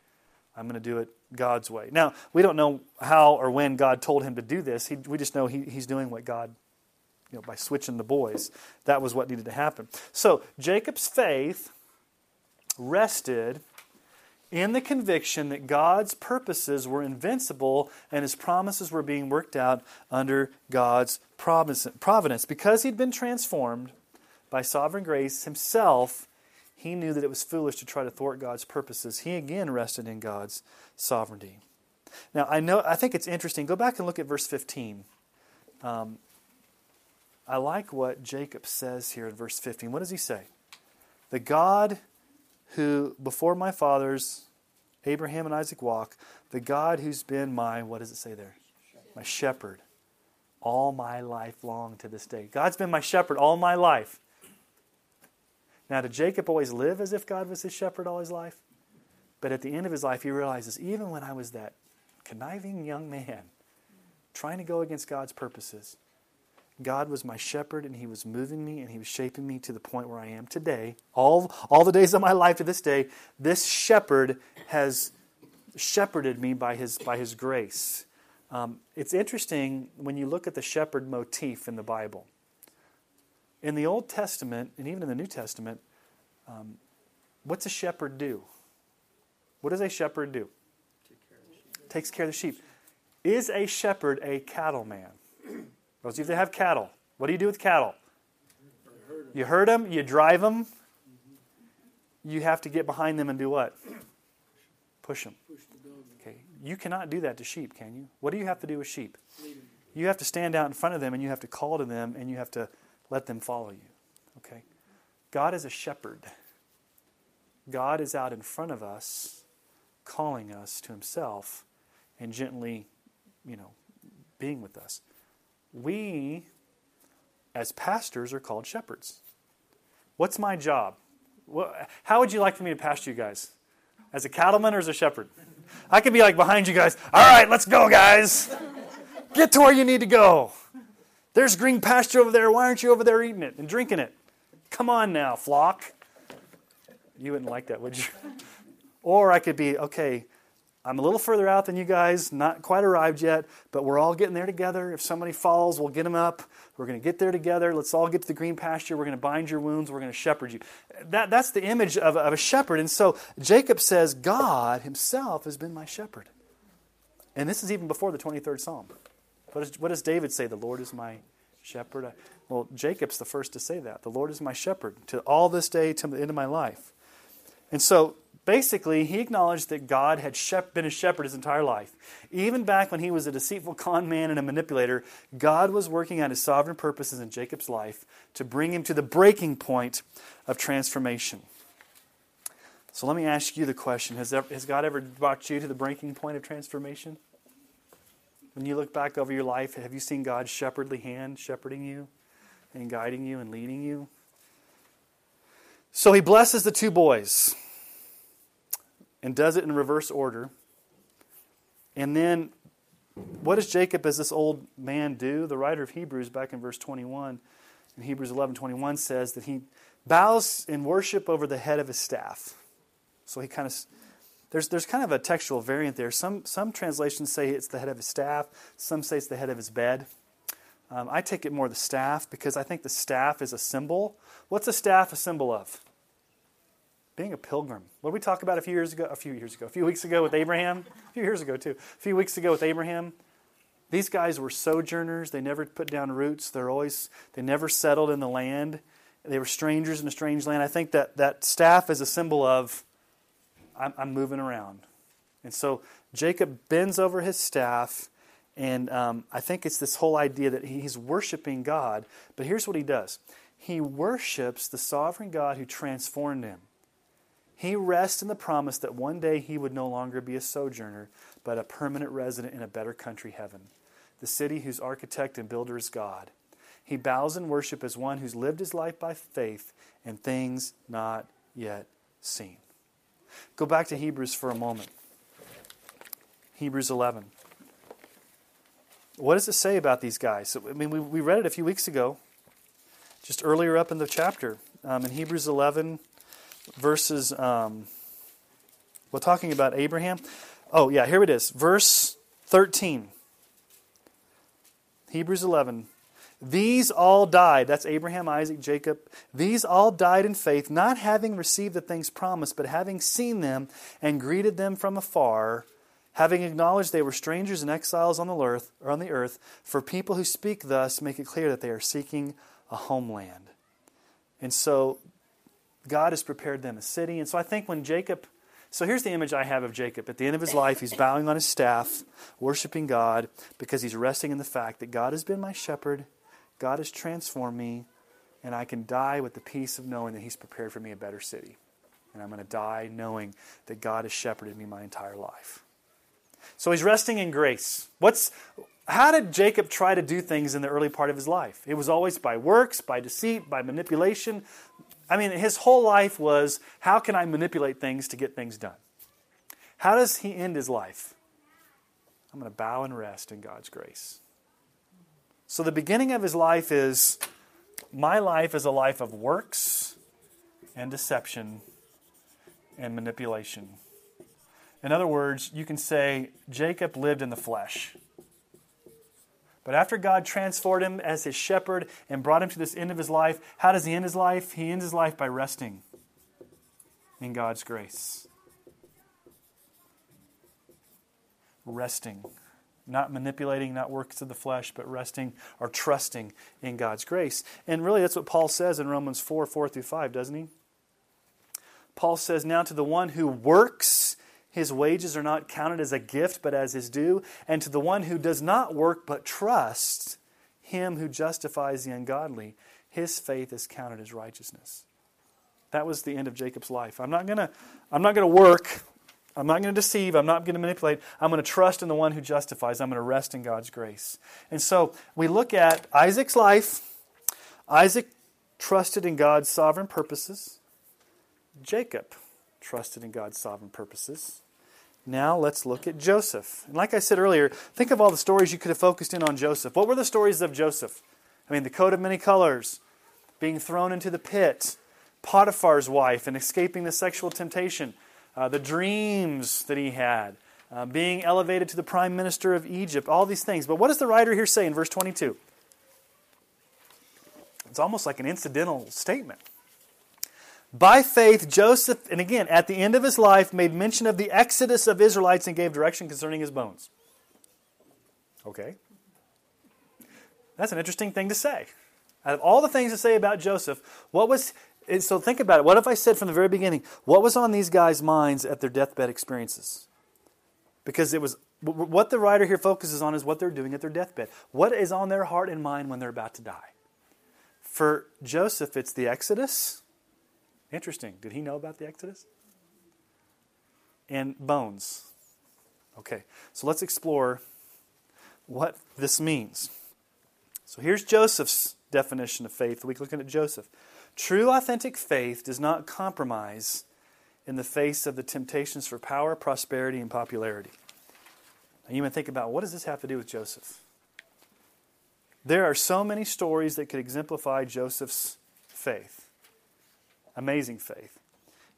I'm going to do it God's way. Now, we don't know how or when God told him to do this. He, we just know he, he's doing what God, you know, by switching the boys. That was what needed to happen. So, Jacob's faith rested in the conviction that God's purposes were invincible and his promises were being worked out under God's providence. Because he'd been transformed by sovereign grace himself, he knew that it was foolish to try to thwart God's purposes. He again rested in God's sovereignty. Now, I know I think it's interesting. Go back and look at verse 15. Um, I like what Jacob says here in verse 15. What does he say? The God who before my fathers, Abraham and Isaac walk, the God who's been my, what does it say there? My shepherd all my life long to this day. God's been my shepherd all my life. Now, did Jacob always live as if God was his shepherd all his life? But at the end of his life, he realizes even when I was that conniving young man trying to go against God's purposes, God was my shepherd and he was moving me and he was shaping me to the point where I am today. All, all the days of my life to this day, this shepherd has shepherded me by his, by his grace. Um, it's interesting when you look at the shepherd motif in the Bible. In the Old Testament, and even in the New Testament, um, what's a shepherd do? What does a shepherd do? Take Takes care of the sheep. Is a shepherd a cattleman? Those of you that have cattle, what do you do with cattle? You herd them, you drive them. You have to get behind them and do what? Push them. Okay, you cannot do that to sheep, can you? What do you have to do with sheep? You have to stand out in front of them and you have to call to them and you have to let them follow you. Okay? God is a shepherd. God is out in front of us, calling us to himself and gently, you know, being with us. We, as pastors, are called shepherds. What's my job? How would you like for me to pastor you guys? As a cattleman or as a shepherd? I could be like behind you guys. All right, let's go, guys. Get to where you need to go. There's green pasture over there. Why aren't you over there eating it and drinking it? Come on now, flock. You wouldn't like that, would you? Or I could be, okay, I'm a little further out than you guys, not quite arrived yet, but we're all getting there together. If somebody falls, we'll get them up. We're going to get there together. Let's all get to the green pasture. We're going to bind your wounds. We're going to shepherd you. That, that's the image of, of a shepherd. And so Jacob says, God himself has been my shepherd. And this is even before the 23rd Psalm. What does, David say? The Lord is my shepherd. Well, Jacob's the first to say that. The Lord is my shepherd to all this day, to the end of my life. And so basically, he acknowledged that God had been a shepherd his entire life. Even back when he was a deceitful con man and a manipulator, God was working out his sovereign purposes in Jacob's life to bring him to the breaking point of transformation. So let me ask you the question Has, has God ever brought you to the breaking point of transformation? When you look back over your life, have you seen God's shepherdly hand shepherding you and guiding you and leading you? So he blesses the two boys and does it in reverse order. And then what does Jacob as this old man do? The writer of Hebrews back in verse 21 in Hebrews 11:21 says that he bows in worship over the head of his staff. So he kind of there's there's kind of a textual variant there. Some some translations say it's the head of his staff. Some say it's the head of his bed. Um, I take it more the staff because I think the staff is a symbol. What's a staff a symbol of? being a pilgrim. What did we talk about a few years ago? A few years ago, a few weeks ago with Abraham. A few years ago too. A few weeks ago with Abraham. These guys were sojourners. They never put down roots. They're always they never settled in the land. They were strangers in a strange land. I think that that staff is a symbol of I'm, I'm moving around. And so Jacob bends over his staff, and um, I think it's this whole idea that he's worshiping God. But here's what he does he worships the sovereign God who transformed him. He rests in the promise that one day he would no longer be a sojourner, but a permanent resident in a better country, heaven, the city whose architect and builder is God. He bows in worship as one who's lived his life by faith in things not yet seen. Go back to Hebrews for a moment. Hebrews 11. What does it say about these guys? I mean, we, we read it a few weeks ago, just earlier up in the chapter. Um, in Hebrews 11, verses, um, we're talking about Abraham. Oh, yeah, here it is. Verse 13. Hebrews 11. These all died. That's Abraham, Isaac, Jacob. These all died in faith, not having received the things promised, but having seen them and greeted them from afar, having acknowledged they were strangers and exiles on the earth, or on the earth. For people who speak thus make it clear that they are seeking a homeland. And so God has prepared them a city. And so I think when Jacob, so here's the image I have of Jacob. At the end of his life, he's bowing on his staff, worshiping God, because he's resting in the fact that God has been my shepherd, God has transformed me, and I can die with the peace of knowing that he's prepared for me a better city. And I'm going to die knowing that God has shepherded me my entire life. So he's resting in grace. What's how did Jacob try to do things in the early part of his life? It was always by works, by deceit, by manipulation. I mean, his whole life was how can I manipulate things to get things done? How does he end his life? I'm going to bow and rest in God's grace. So the beginning of his life is my life is a life of works and deception and manipulation. In other words, you can say Jacob lived in the flesh. But after God transformed him as his shepherd and brought him to this end of his life, how does he end his life? He ends his life by resting in God's grace. Resting. Not manipulating, not works of the flesh, but resting or trusting in God's grace. And really, that's what Paul says in Romans 4 4 through 5, doesn't he? Paul says, Now to the one who works, his wages are not counted as a gift, but as his due. And to the one who does not work, but trusts him who justifies the ungodly, his faith is counted as righteousness. That was the end of Jacob's life. I'm not going to I'm not going to work. I'm not going to deceive. I'm not going to manipulate. I'm going to trust in the one who justifies. I'm going to rest in God's grace. And so we look at Isaac's life. Isaac trusted in God's sovereign purposes. Jacob trusted in God's sovereign purposes. Now let's look at Joseph. And like I said earlier, think of all the stories you could have focused in on Joseph. What were the stories of Joseph? I mean, the coat of many colors, being thrown into the pit, Potiphar's wife, and escaping the sexual temptation, uh, the dreams that he had, uh, being elevated to the prime minister of Egypt, all these things. But what does the writer here say in verse 22? It's almost like an incidental statement. By faith, Joseph, and again, at the end of his life, made mention of the exodus of Israelites and gave direction concerning his bones. Okay. That's an interesting thing to say. Out of all the things to say about Joseph, what was so think about it. What if I said from the very beginning, what was on these guys' minds at their deathbed experiences? Because it was what the writer here focuses on is what they're doing at their deathbed. What is on their heart and mind when they're about to die? For Joseph, it's the Exodus. Interesting. Did he know about the Exodus? And bones. Okay, so let's explore what this means. So here's Joseph's definition of faith. We're looking at Joseph. True, authentic faith does not compromise in the face of the temptations for power, prosperity, and popularity. Now, you may think about what does this have to do with Joseph? There are so many stories that could exemplify Joseph's faith. Amazing faith.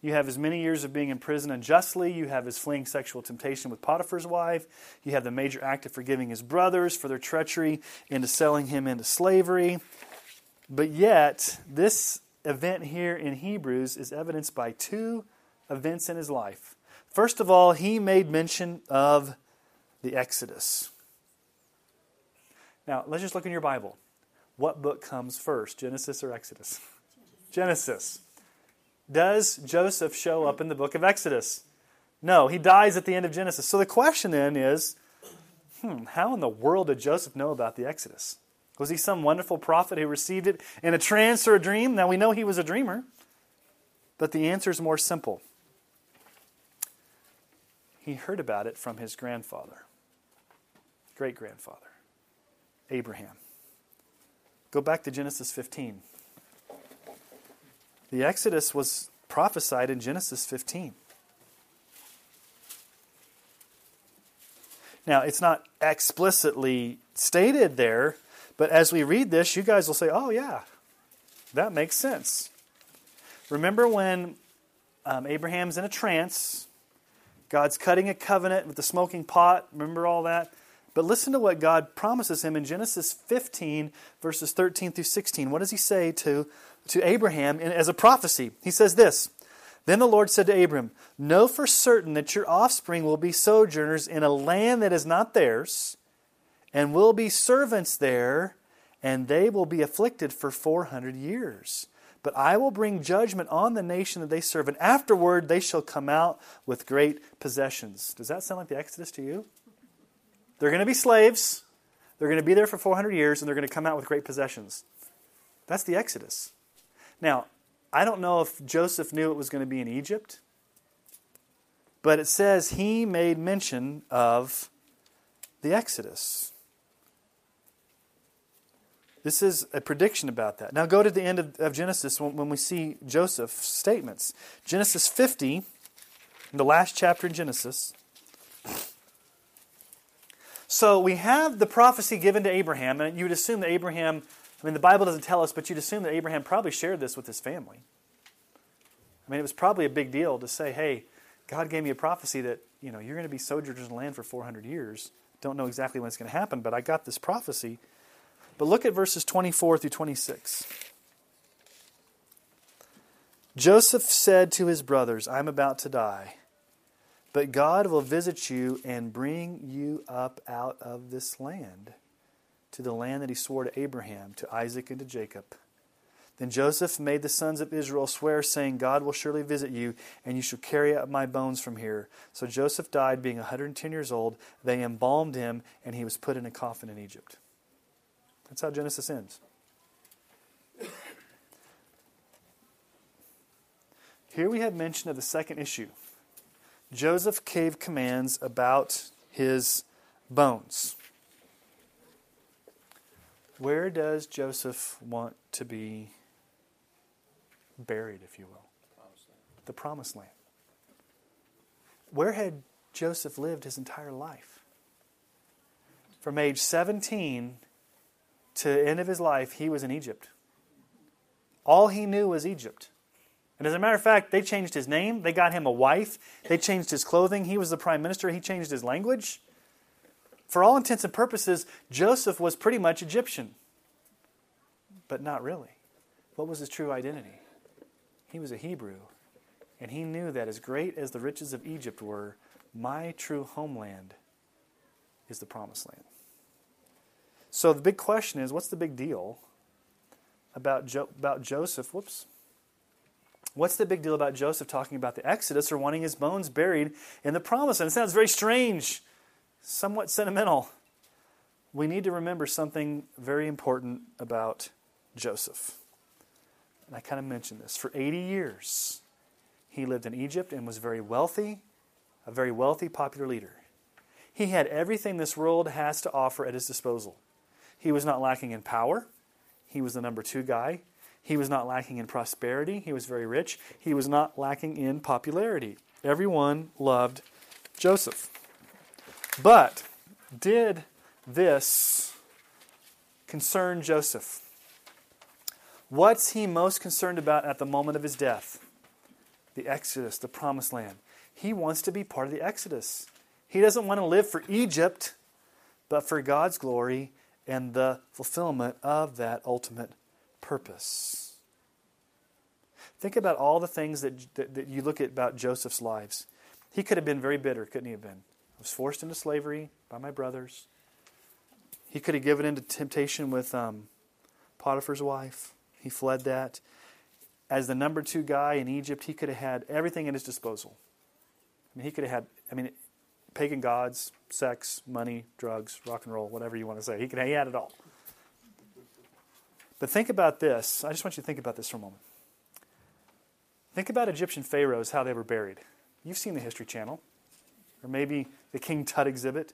You have his many years of being in prison unjustly. You have his fleeing sexual temptation with Potiphar's wife. You have the major act of forgiving his brothers for their treachery into selling him into slavery. But yet, this event here in Hebrews is evidenced by two events in his life. First of all, he made mention of the Exodus. Now, let's just look in your Bible. What book comes first, Genesis or Exodus? Genesis. Does Joseph show up in the book of Exodus? No, he dies at the end of Genesis. So the question then is hmm, how in the world did Joseph know about the Exodus? Was he some wonderful prophet who received it in a trance or a dream? Now we know he was a dreamer, but the answer is more simple. He heard about it from his grandfather, great grandfather, Abraham. Go back to Genesis 15. The Exodus was prophesied in Genesis 15. Now, it's not explicitly stated there, but as we read this, you guys will say, oh, yeah, that makes sense. Remember when um, Abraham's in a trance, God's cutting a covenant with the smoking pot? Remember all that? But listen to what God promises him in Genesis 15, verses 13 through 16. What does he say to, to Abraham in, as a prophecy? He says this Then the Lord said to Abram, Know for certain that your offspring will be sojourners in a land that is not theirs and will be servants there, and they will be afflicted for 400 years. But I will bring judgment on the nation that they serve, and afterward they shall come out with great possessions. Does that sound like the Exodus to you? They're going to be slaves, they're going to be there for 400 years, and they're going to come out with great possessions. That's the Exodus. Now, I don't know if Joseph knew it was going to be in Egypt, but it says he made mention of the Exodus. This is a prediction about that. Now go to the end of, of Genesis when, when we see Joseph's statements. Genesis 50, the last chapter in Genesis. So we have the prophecy given to Abraham, and you'd assume that Abraham, I mean, the Bible doesn't tell us, but you'd assume that Abraham probably shared this with his family. I mean, it was probably a big deal to say, hey, God gave me a prophecy that, you know, you're going to be sojourners in the land for 400 years. Don't know exactly when it's going to happen, but I got this prophecy but look at verses 24 through 26. Joseph said to his brothers, I'm about to die, but God will visit you and bring you up out of this land to the land that he swore to Abraham, to Isaac, and to Jacob. Then Joseph made the sons of Israel swear, saying, God will surely visit you, and you shall carry up my bones from here. So Joseph died, being a 110 years old. They embalmed him, and he was put in a coffin in Egypt. That's how Genesis ends. Here we have mention of the second issue. Joseph gave commands about his bones. Where does Joseph want to be buried, if you will? The promised land. Where had Joseph lived his entire life? From age 17 to the end of his life, he was in Egypt. All he knew was Egypt. And as a matter of fact, they changed his name. They got him a wife. They changed his clothing. He was the prime minister. He changed his language. For all intents and purposes, Joseph was pretty much Egyptian. But not really. What was his true identity? He was a Hebrew. And he knew that as great as the riches of Egypt were, my true homeland is the promised land. So the big question is what's the big deal about, jo- about Joseph? Whoops. What's the big deal about Joseph talking about the Exodus or wanting his bones buried in the promised land? It sounds very strange, somewhat sentimental. We need to remember something very important about Joseph. And I kind of mentioned this. For 80 years, he lived in Egypt and was very wealthy, a very wealthy, popular leader. He had everything this world has to offer at his disposal. He was not lacking in power. He was the number two guy. He was not lacking in prosperity. He was very rich. He was not lacking in popularity. Everyone loved Joseph. But did this concern Joseph? What's he most concerned about at the moment of his death? The Exodus, the promised land. He wants to be part of the Exodus. He doesn't want to live for Egypt, but for God's glory and the fulfillment of that ultimate purpose. Think about all the things that, that, that, you look at about Joseph's lives. He could have been very bitter, couldn't he have been? I was forced into slavery by my brothers. He could have given into temptation with um, Potiphar's wife. He fled that. As the number two guy in Egypt, he could have had everything at his disposal. I mean, he could have had, I mean, pagan gods, sex, money, drugs, rock and roll, whatever you want to say. He, could, he had it all. But think about this. I just want you to think about this for a moment. Think about Egyptian pharaohs, how they were buried. You've seen the History Channel, or maybe the King Tut exhibit.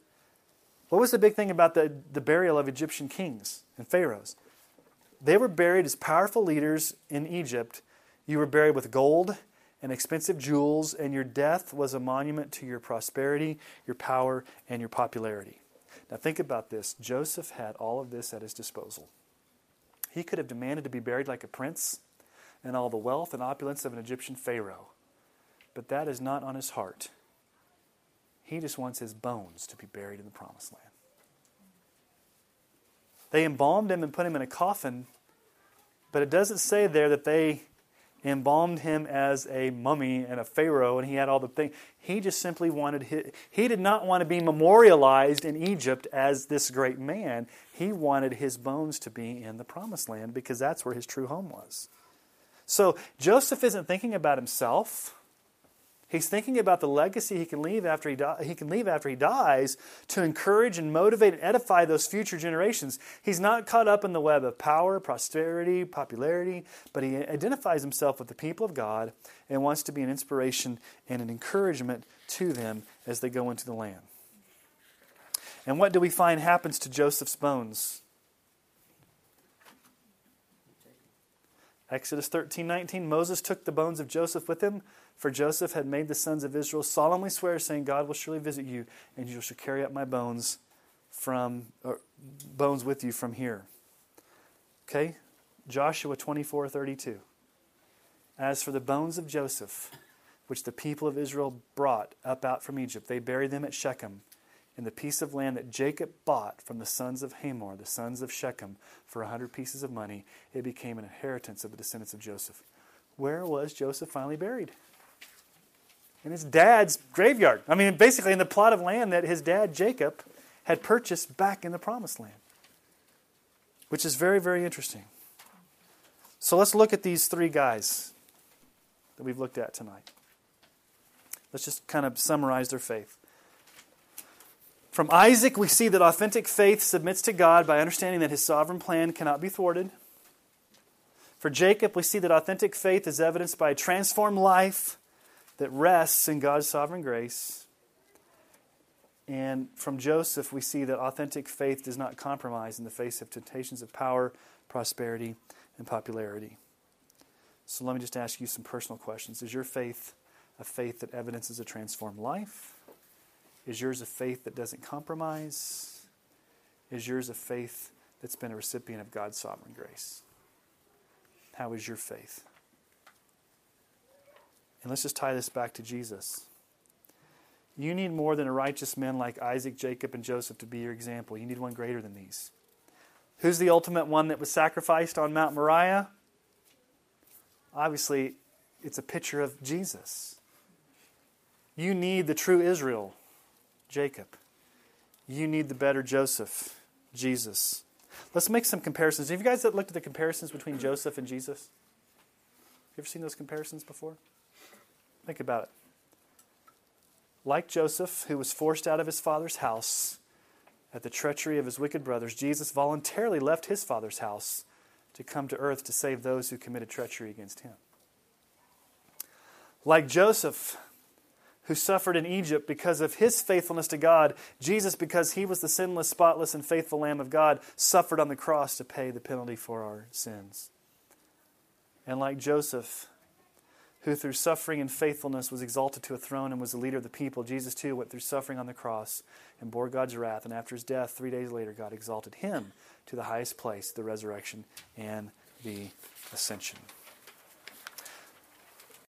What was the big thing about the, the burial of Egyptian kings and pharaohs? They were buried as powerful leaders in Egypt. You were buried with gold and expensive jewels, and your death was a monument to your prosperity, your power, and your popularity. Now, think about this Joseph had all of this at his disposal. He could have demanded to be buried like a prince and all the wealth and opulence of an Egyptian pharaoh, but that is not on his heart. He just wants his bones to be buried in the promised land. They embalmed him and put him in a coffin, but it doesn't say there that they embalmed him as a mummy and a pharaoh and he had all the things he just simply wanted his, he did not want to be memorialized in egypt as this great man. He wanted his bones to be in the promised land because that's where his true home was. So joseph isn't thinking about himself He's thinking about the legacy he can leave after he, di- he can leave after he dies to encourage and motivate and edify those future generations. He's not caught up in the web of power, prosperity, popularity, but he identifies himself with the people of God and wants to be an inspiration and an encouragement to them as they go into the land. And what do we find happens to Joseph's bones? Exodus 13 19, Moses took the bones of Joseph with him for Joseph had made the sons of Israel solemnly swear, saying, God will surely visit you, and you shall carry up my bones from bones with you from here. Okay? Joshua 24, 32. As for the bones of Joseph, which the people of Israel brought up out from Egypt, they buried them at Shechem in the piece of land that Jacob bought from the sons of Hamor, the sons of Shechem, for a hundred pieces of money. It became an inheritance of the descendants of Joseph. Where was Joseph finally buried? in his dad's graveyard. I mean, basically in the plot of land that his dad, Jacob, had purchased back in the promised land, which is very, very interesting. So let's look at these three guys that we've looked at tonight. Let's just kind of summarize their faith. From Isaac, we see that authentic faith submits to God by understanding that his sovereign plan cannot be thwarted. For Jacob, we see that authentic faith is evidenced by a transformed life that rests in God's sovereign grace. And from Joseph, we see that authentic faith does not compromise in the face of temptations of power, prosperity, and popularity. So let me just ask you some personal questions. Is your faith a faith that evidences a transformed life? Is yours a faith that doesn't compromise? Is yours a faith that's been a recipient of God's sovereign grace? How is your faith? And let's just tie this back to Jesus. You need more than a righteous men like Isaac, Jacob, and Joseph to be your example. You need one greater than these. Who's the ultimate one that was sacrificed on Mount Moriah? Obviously, it's a picture of Jesus. You need the true Israel, Jacob. You need the better Joseph, Jesus. Let's make some comparisons. Have you guys looked at the comparisons between Joseph and Jesus? Have you ever seen those comparisons before? Think about it. Like Joseph, who was forced out of his father's house at the treachery of his wicked brothers, Jesus voluntarily left his father's house to come to earth to save those who committed treachery against him. Like Joseph, who suffered in Egypt because of his faithfulness to God, Jesus, because he was the sinless, spotless, and faithful Lamb of God, suffered on the cross to pay the penalty for our sins. And like Joseph, who through suffering and faithfulness was exalted to a throne and was the leader of the people, Jesus too went through suffering on the cross and bore God's wrath. And after his death, three days later, God exalted him to the highest place, the resurrection and the ascension.